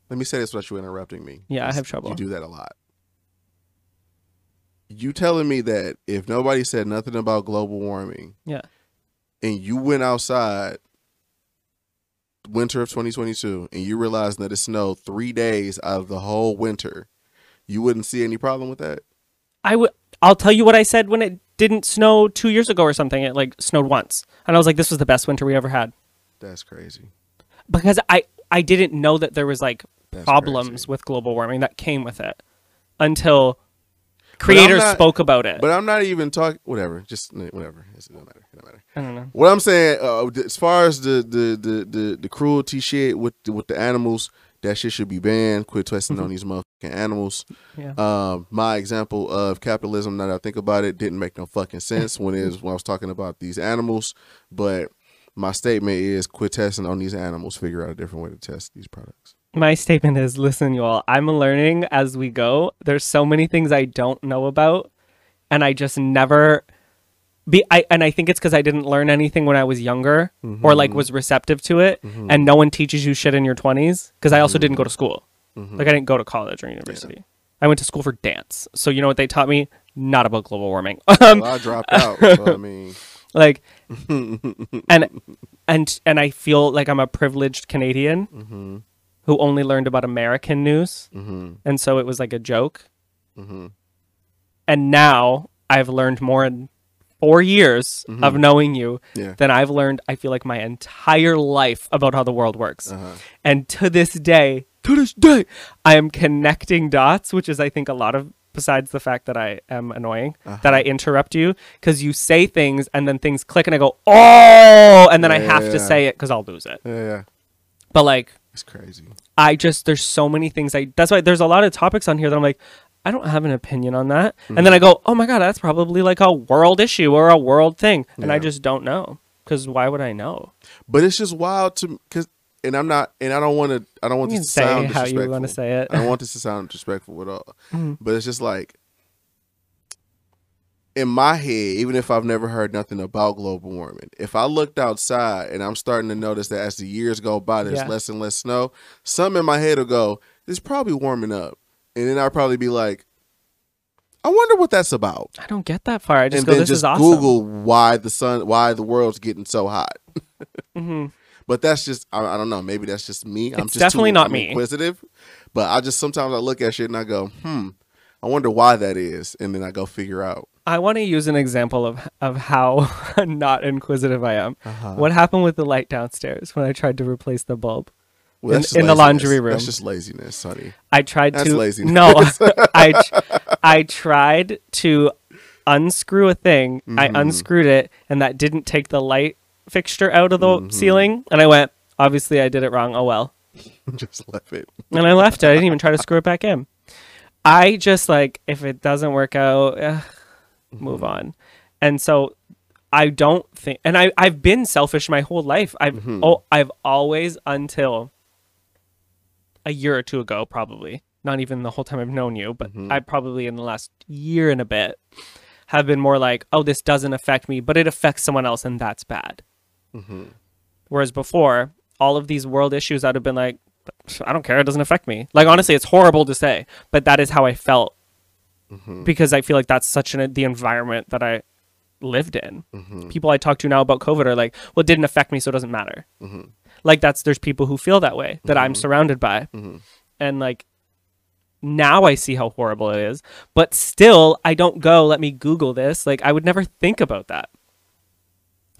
S2: let me say this without you interrupting me.
S1: Yeah, I have trouble.
S2: You do that a lot. You telling me that if nobody said nothing about global warming,
S1: Yeah.
S2: and you went outside winter of 2022 and you realize that it snowed three days out of the whole winter, you wouldn't see any problem with that?
S1: I would I'll tell you what I said when it didn't snow 2 years ago or something. It like snowed once. And I was like this was the best winter we ever had
S2: That's crazy.
S1: because I I didn't know that there was like
S2: That's
S1: problems
S2: crazy.
S1: with global warming that came with it until creators
S2: not-
S1: spoke about it.
S2: But I'm not even talking. Whatever. Just whatever. It doesn't matter. It doesn't matter.
S1: I don't know.
S2: What I'm saying, uh, as far as the the the the, the cruelty shit with the, with the animals, that shit should be banned. Quit testing on these motherfucking animals.
S1: Yeah.
S2: Um, my example of capitalism, now that I think about it, didn't make no fucking sense when it [laughs] when I was talking about these animals. But my statement is, quit testing on these animals. Figure out a different way to test these products.
S1: My statement is listen, you all, I'm learning as we go. There's so many things I don't know about, and I just never be I and I think it's because I didn't learn anything when I was younger or like was receptive to it, and no one teaches you shit in your 20s because I also didn't go to school.
S2: Mhm.
S1: Like I didn't go to college or university. I went to school for dance. So you know what they taught me? Not about global warming. um,
S2: well, I dropped out. So, I [laughs] mean,
S1: like [laughs] and and and I feel like I'm a privileged Canadian
S2: hmm
S1: who only learned about American news,
S2: hmm
S1: and so it was like a joke.
S2: hmm
S1: And now I've learned more in four years of
S2: Mhm.
S1: knowing you
S2: Yeah.
S1: than I've learned. I feel like my entire life about how the world works.
S2: Uh-huh.
S1: And to this day, to this day, I am connecting dots, which is, I think, a lot of, besides the fact that I am annoying, that I interrupt you because you say things and then things click and I go, oh, and then I have to
S2: Yeah.
S1: say it because I'll lose it.
S2: Yeah, yeah.
S1: But like,
S2: It's crazy.
S1: I just, there's so many things I, that's why there's a lot of topics on here that I'm like, I don't have an opinion on that. And then I go, oh my God, that's probably like a world issue or a world thing. And I just don't know because why would I know?
S2: But it's just wild to because, and I'm not, and I don't want to, I don't want
S1: You
S2: this to
S1: say
S2: sound
S1: how you want to say it.
S2: I don't want this to sound disrespectful at all. [laughs]
S1: Mhm.
S2: But it's just like in my head, even if I've never heard nothing about global warming, if I looked outside and I'm starting to notice that as the years go by, there's
S1: Yeah.
S2: less and less snow, some in my head will go, "It's probably warming up," and then I'll probably be like, "I wonder what that's about."
S1: I don't get that far. I just
S2: and
S1: go,
S2: then
S1: this
S2: just
S1: is awesome.
S2: Google why the sun, why the world's getting so hot.
S1: hmm
S2: But that's just I, I don't know. Maybe that's just me. I'm
S1: It's
S2: just
S1: definitely
S2: too,
S1: not
S2: I'm
S1: me.
S2: Inquisitive, but I just sometimes I look at shit and I go, hmm. I wonder why that is, and then I go figure out.
S1: I want to use an example of of how [laughs] not inquisitive I am.
S2: Uh-huh.
S1: What happened with the light downstairs when I tried to replace the bulb?
S2: Well,
S1: in- in the laundry room.
S2: That's just laziness, honey.
S1: I tried
S2: That's
S1: to
S2: laziness.
S1: no, [laughs] [laughs] I I tried to unscrew a thing. I
S2: Mhm.
S1: unscrewed it, and that didn't take the light fixture out of the
S2: Mhm.
S1: ceiling. And I went, obviously, I did it wrong. Oh well.
S2: just left it.
S1: and I left it. I didn't even try to screw it back in. I just like if it doesn't work out, eh, move on. And so I don't think, and I I've been selfish my whole life. I've
S2: Mhm.
S1: oh I've always until a year or two ago, probably not even the whole time I've known you, but
S2: Mhm.
S1: I probably in the last year and a bit have been more like, oh, this doesn't affect me, but it affects someone else, and that's bad.
S2: Mm-hmm.
S1: Whereas before, all of these world issues, I'd have been like, I don't care. It doesn't affect me. Like, honestly, it's horrible to say, but that is how I felt
S2: hmm
S1: because I feel like that's such an, the environment that I lived in.
S2: hmm
S1: People I talk to now about COVID are like, well, it didn't affect me, so it doesn't matter.
S2: hmm
S1: Like, that's, there's people who feel that way that I'm
S2: Mhm.
S1: surrounded by.
S2: hmm
S1: And like, now I see how horrible it is, but still, I don't go, let me Google this. Like, I would never think about that.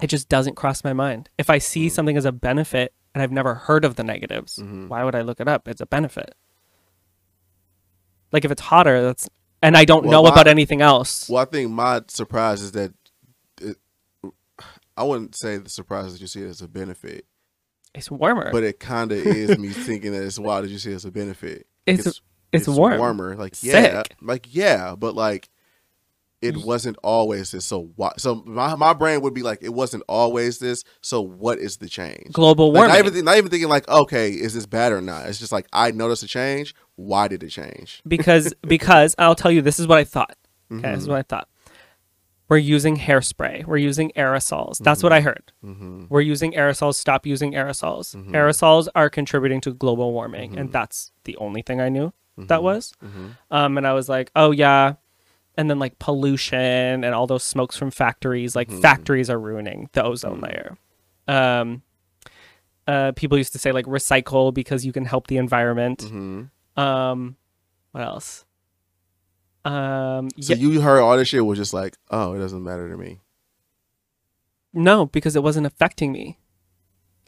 S1: It just doesn't cross my mind. If I see something as a benefit and I've never heard of the negatives, why would I look it up? It's a benefit. Like, if it's hotter, that's, and I don't
S2: Well,
S1: know about anything else.
S2: Well, I think my surprise is that it, I wouldn't say the surprise is that you see it as a benefit,
S1: It's warmer.
S2: but it kind of is me [laughs] thinking that it's why did you see it as a benefit?
S1: It's- it's warm.
S2: warmer. Like yeah,
S1: Sick.
S2: like yeah, but like it wasn't always this. So why? So my my brain would be like, it wasn't always this. So what is the change?
S1: Global
S2: Like,
S1: warming.
S2: not even not even thinking like, okay, is this bad or not? It's just like I noticed a change. Why did it change?
S1: because [laughs] because I'll tell you this is what I thought. Okay,
S2: Mm-hmm.
S1: this is what I thought. We're using hairspray. We're using aerosols. That's what I heard.
S2: Mm-hmm.
S1: We're using aerosols. Stop using aerosols.
S2: Mhm.
S1: Aerosols are contributing to global warming, and that's the only thing I knew that was.
S2: Mm-hmm.
S1: Um, and I was like, oh yeah. And then like pollution and all those smokes from factories, like
S2: Mhm.
S1: factories are ruining the ozone
S2: Mhm.
S1: layer. Um, uh, people used to say like recycle because you can help the environment.
S2: Mm-hmm.
S1: Um, what else? Um,
S2: So
S1: yeah,
S2: you heard all this shit was just like, oh, it doesn't matter to me.
S1: no, because it wasn't affecting me.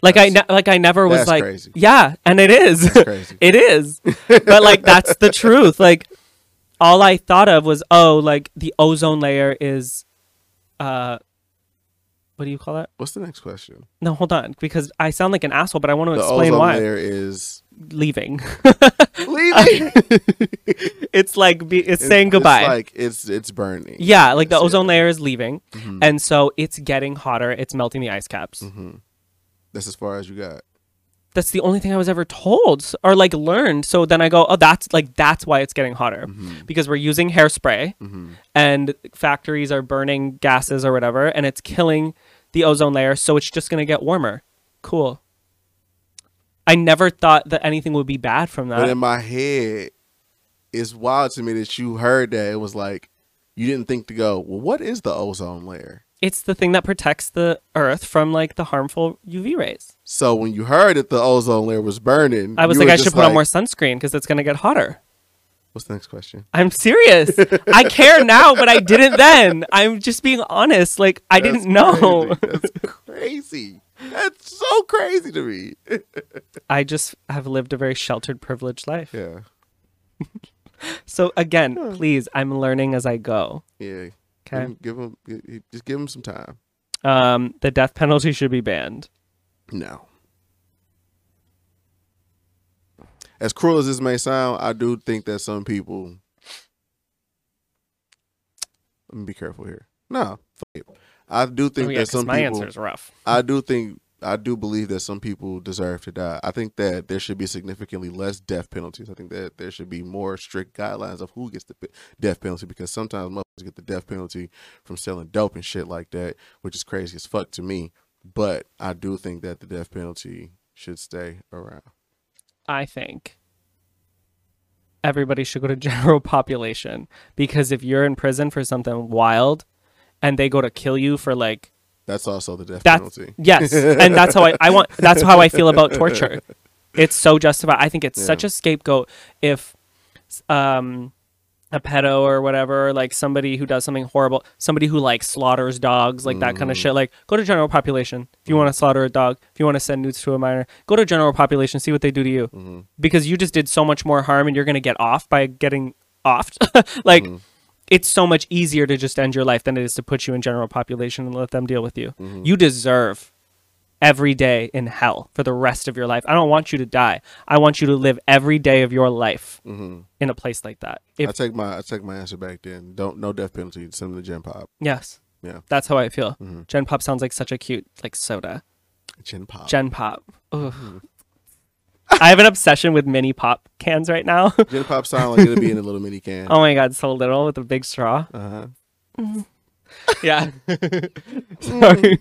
S1: Like I, ne- like I never was
S2: That's
S1: like,
S2: crazy.
S1: yeah, and it is,
S2: That's [laughs]
S1: it is, but like that's the truth. Like all I thought of was, oh, like the ozone layer is, uh, what do you call that?
S2: What's the next question?
S1: No, hold on, because I sound like an asshole, but I want to explain why.
S2: the
S1: explain
S2: ozone
S1: why.
S2: layer is
S1: Leaving. [laughs]
S2: leaving. [laughs]
S1: it's like be, it's,
S2: It's-
S1: saying goodbye.
S2: It's like it's it's burning.
S1: yeah, like the
S2: That's it.
S1: ozone layer is leaving,
S2: Mhm.
S1: and so it's getting hotter. It's melting the ice caps.
S2: Mhm. That's as far as you got.
S1: That's the only thing I was ever told or like learned. So then I go, oh, that's like that's why it's getting hotter
S2: Mhm.
S1: because we're using hairspray
S2: Mhm.
S1: and factories are burning gases or whatever, and it's killing the ozone layer. So it's just gonna get warmer. Cool. I never thought that anything would be bad from that.
S2: But in my head, it's wild to me that you heard that. It was like you didn't think to go, well, what is the ozone layer?
S1: It's the thing that protects the earth from like the harmful UV rays.
S2: So when you heard that the ozone layer was burning,
S1: I was like, I should put on more sunscreen because it's gonna get hotter.
S2: What's the next question?
S1: I'm serious. [laughs] I care now, but I didn't then. I'm just being honest. Like I
S2: That's
S1: didn't know.
S2: crazy. [laughs] That's crazy. That's so crazy to me. [laughs]
S1: I just have lived a very sheltered, privileged life.
S2: yeah,
S1: So again, please, I'm learning as I go.
S2: yeah.
S1: Okay.
S2: Give him, give him, just give him some time.
S1: Um, the death penalty should be banned.
S2: No. As cruel as this may sound, I do think that some people. Let me be careful here. No. I do think
S1: oh, yeah,
S2: that some
S1: my
S2: people.
S1: answer is rough.
S2: I do think I do believe that some people deserve to die. I think that there should be significantly less death penalties. I think that there should be more strict guidelines of who gets the death penalty because sometimes get the death penalty from selling dope and shit like that, which is crazy as fuck to me. But I do think that the death penalty should stay around.
S1: I think everybody should go to [laughs] general population because if you're in prison for something wild and they go to kill you for like
S2: That's also the death
S1: that's
S2: penalty.
S1: yes and that's how I, I want [laughs] that's how I feel about torture it's so justified I think it's such a scapegoat if um a pedo or whatever like somebody who does something horrible somebody who like slaughters dogs like that kind of
S2: Mm.
S1: shit like go to general population if you want to slaughter a dog if you want to send nudes to a minor go to general population see what they do to you
S2: Mhm.
S1: because you just did so much more harm and you're going to get off by getting offed. [laughs] like
S2: Mhm.
S1: it's so much easier to just end your life than it is to put you in general population and let them deal with you.
S2: Mhm.
S1: You deserve every day in hell for the rest of your life. I don't want you to die. I want you to live every day of your life
S2: Mhm.
S1: in a place like that.
S2: I take my I take my answer back. Then don't no death penalty. Send them to Gen Pop.
S1: yes.
S2: Yeah.
S1: That's how I feel.
S2: Mhm.
S1: Gen Pop sounds like such a cute like soda.
S2: Gen Pop.
S1: Gen Pop.
S2: Mm-hmm.
S1: I have an obsession with mini pop cans right now. [laughs]
S2: Gen Pop sound like it'll be in a little mini can.
S1: oh my god, so little with a big straw.
S2: Uh huh.
S1: Yeah. [laughs] [laughs] sorry.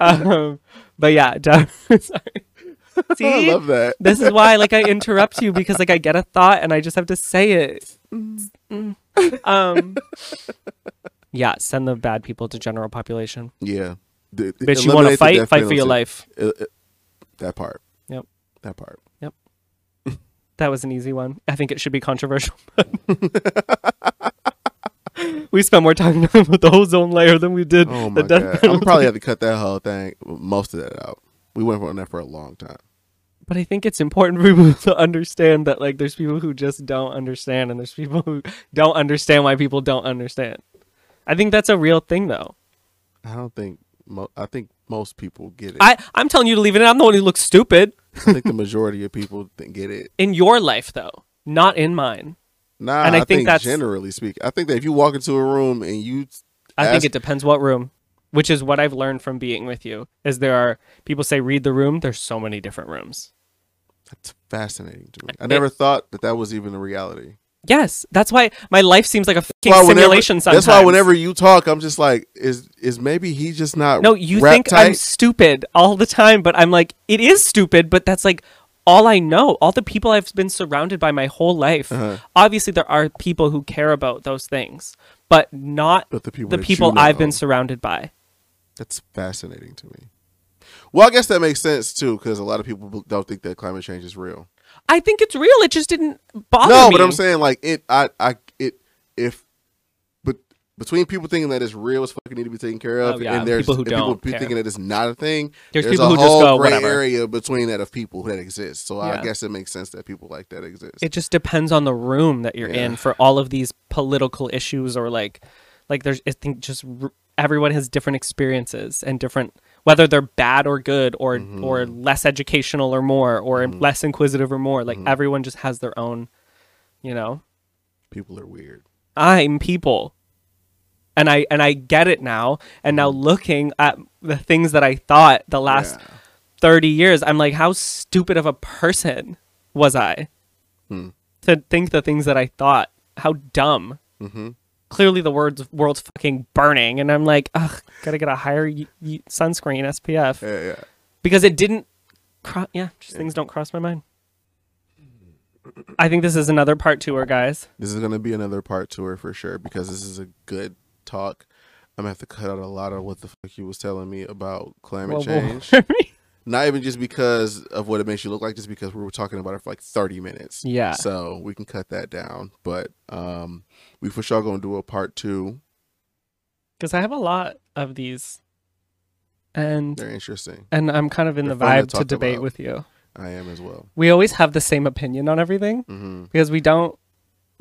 S1: um, but yeah, [laughs] sorry. [laughs]
S2: I love that. [laughs]
S1: this is why like I interrupt you because like I get a thought and I just have to say it. Mm. Um. Yeah, send the bad people to general population.
S2: Yeah. The-
S1: Bitch, you want to fight? Fight for your life.
S2: Uh, uh, that part.
S1: Yep.
S2: That part. Yep.
S1: that was an easy one. I think it should be controversial. [laughs] we spent more time talking about the ozone layer than we did
S2: Oh
S1: the
S2: my
S1: death
S2: god. I'm probably have to cut that whole thing, most of that out. We went on that for a long time.
S1: But I think it's important [laughs] for people to understand that like there's people who just don't understand and there's people who don't understand why people don't understand. I think that's a real thing though.
S2: I don't think. Mo- I think most people get it.
S1: I, I'm telling you to leave it in. I'm the one who looks stupid.
S2: I think the majority of people get it. [laughs]
S1: In your life though, not in mine.
S2: Nah,
S1: And
S2: I,
S1: I
S2: think,
S1: think that's-
S2: generally speaking, I think that if you walk into a room and you,
S1: I think it depends what room. Which is what I've learned from being with you. Is there are people say read the room. There's so many different rooms.
S2: that's fascinating to me. I never thought that that was even a reality.
S1: Yes, that's why my life seems like a fucking
S2: Why whenever-
S1: simulation. Sometimes
S2: That's why whenever you talk, I'm just like, is is maybe he just not?
S1: No, you think
S2: tight?
S1: I'm stupid all the time, but I'm like, it is stupid, but that's like all I know. All the people I've been surrounded by my whole life.
S2: Uh-huh.
S1: Obviously, there are people who care about those things, but not
S2: But the people,
S1: the people I've been surrounded by.
S2: That's fascinating to me. Well, I guess that makes sense too, because a lot of people don't think that climate change is real.
S1: I think it's real. It just didn't bother
S2: no,
S1: me.
S2: No, but I'm saying like it. I, I, it. If, between people thinking that it's real, it's fucking need to be taken care of,
S1: Oh, yeah,
S2: and there's
S1: people who don't
S2: people
S1: care.
S2: thinking that it's not a thing.
S1: There's
S2: a
S1: people who just
S2: whole
S1: go,
S2: gray
S1: "Whatever."
S2: area between that of people that exist. So I guess it makes sense that people like that exist.
S1: it just depends on the room that you're
S2: Yeah.
S1: in for all of these political issues or like like there's i think just r- everyone has different experiences and different whether they're bad or good or
S2: Mm-hmm.
S1: or less educational or more or less inquisitive or more like
S2: Mm-hmm.
S1: everyone just has their own you know
S2: people are weird.
S1: i'm people and i and i get it now and now looking at the things that i thought the last.
S2: Yeah.
S1: 30 years i'm like how stupid of a person was i
S2: Hmm.
S1: to think the things that i thought how dumb
S2: Mm-hmm.
S1: clearly the world's world's fucking burning and i'm like ugh gotta get a higher y- y- sunscreen spf
S2: Yeah, yeah.
S1: because it didn't cro- yeah, just things don't cross my mind. I think this is another part tour, guys.
S2: This is gonna be another part tour for sure because this is a good talk. I'm gonna have to cut out a lot of what the fuck you was telling me about climate change. [laughs] Not even just because of what it makes you look like, just because we were talking about it for like 30 minutes.
S1: yeah.
S2: So we can cut that down. But um we for sure gonna do a part two.
S1: Because I have a lot of these, and
S2: They're interesting.
S1: and I'm kind of in
S2: They're
S1: the
S2: fun to
S1: vibe to, debate
S2: about.
S1: with you.
S2: I am as well.
S1: We always have the same opinion on everything
S2: Mm-hmm.
S1: because we don't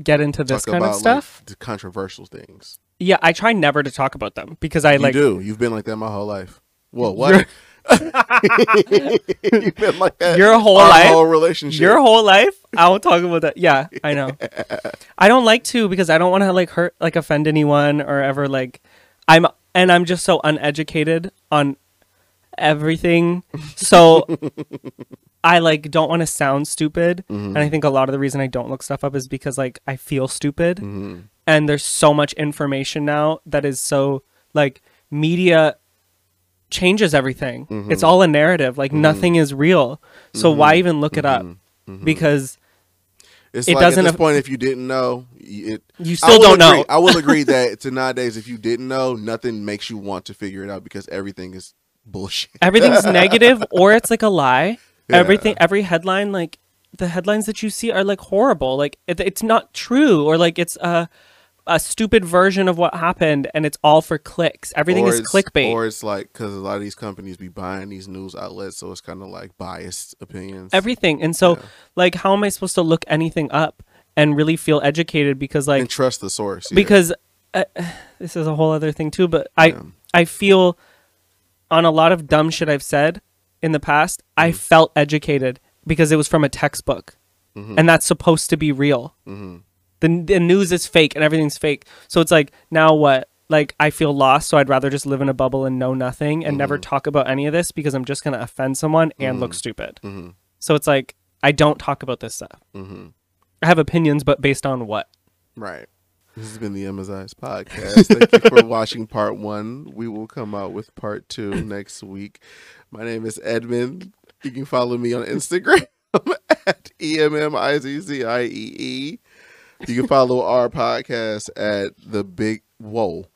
S1: get into this
S2: Talk
S1: kind
S2: about
S1: of stuff.
S2: like the controversial things.
S1: yeah, I try never to talk about them because I
S2: you
S1: like
S2: do. You've been like that my whole life. Whoa, what? [laughs] You've been like that.
S1: your whole life.
S2: whole relationship.
S1: Your whole life, I won't talk about that. Yeah, I know. [laughs] I don't like to because I don't want to like hurt, like offend anyone or ever like. I'm and I'm just so uneducated on everything, so [laughs] I like don't want to sound stupid. And I think a lot of the reason I don't look stuff up is because like I feel stupid,
S2: hmm
S1: and there's so much information now that is so like media changes everything.
S2: Mhm.
S1: It's all a narrative. Like nothing is real. So why even look it up?
S2: Mhm.
S1: Because
S2: It's
S1: it
S2: like
S1: doesn't
S2: at this
S1: aff-
S2: point, if you didn't know, it.
S1: you still don't
S2: agree-
S1: know.
S2: I will agree [laughs] that to nowadays, if you didn't know, nothing makes you want to figure it out because everything is bullshit.
S1: Everything's [laughs] negative or it's like a lie.
S2: Yeah.
S1: Everything, every headline, like the headlines that you see are like horrible. Like it, it's not true or like it's a a stupid version of what happened and it's all for clicks. Everything
S2: Or
S1: is clickbait.
S2: Or it's like because a lot of these companies be buying these news outlets, so it's kind of like biased opinions.
S1: Everything. And so
S2: Yeah.
S1: like how am I supposed to look anything up and really feel educated because like
S2: and trust the source yeah.
S1: because uh, [sighs] this is a whole other thing too but i i feel on a lot of dumb shit i've said in the past i
S2: Mm-hmm.
S1: felt educated because it was from a textbook
S2: Mhm.
S1: and that's supposed to be real
S2: Mhm.
S1: the, the news is fake and everything's fake so it's like now what like i feel lost so i'd rather just live in a bubble and know nothing and never
S2: Mhm.
S1: talk about any of this because i'm just going to offend someone and look
S2: Mhm.
S1: stupid
S2: Mhm.
S1: so it's like i don't talk about this stuff i have opinions but based on what
S2: Right. This has been the Amazon's podcast. Thank you for watching part one. We will come out with part two [laughs] next week. My name is Edmund. You can follow me on Instagram [laughs] at E E-M-M-I-Z-Z-I-E-E. You can follow our podcast at the big whoa.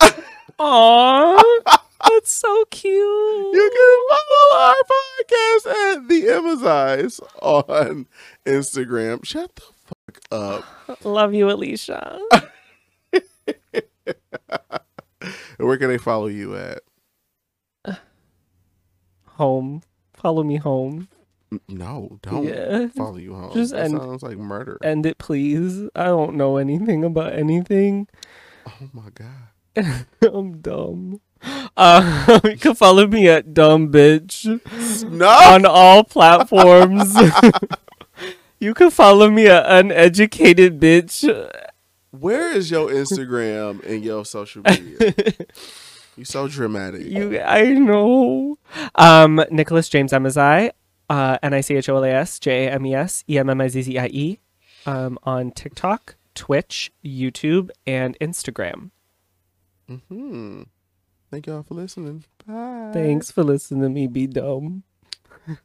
S1: Aww, [laughs] that's so cute.
S2: You can follow our podcast at the Amazons on Instagram. Shut the fuck up. [laughs]
S1: Love you, Alicia. [laughs]
S2: Where can they follow you at? [sighs]
S1: home. Follow me home.
S2: No, don't
S1: Yeah.
S2: follow you home.
S1: Just
S2: that
S1: end-
S2: sounds like murder.
S1: End it, please. I don't know anything about anything.
S2: oh my god. [laughs]
S1: I'm dumb. Uh, you can follow me at dumb bitch
S2: No.
S1: on all platforms. You can follow me at uneducated bitch.
S2: Where is your Instagram and your social media? [laughs] you so dramatic.
S1: You, I know. Um, Nicholas James Emmizzie, uh, N I C H O L A S J A M E S E M M I Z Z I E, um, on TikTok, Twitch, YouTube, and Instagram.
S2: hmm Thank y'all for listening. Bye.
S1: Thanks for listening to me be dumb. [laughs]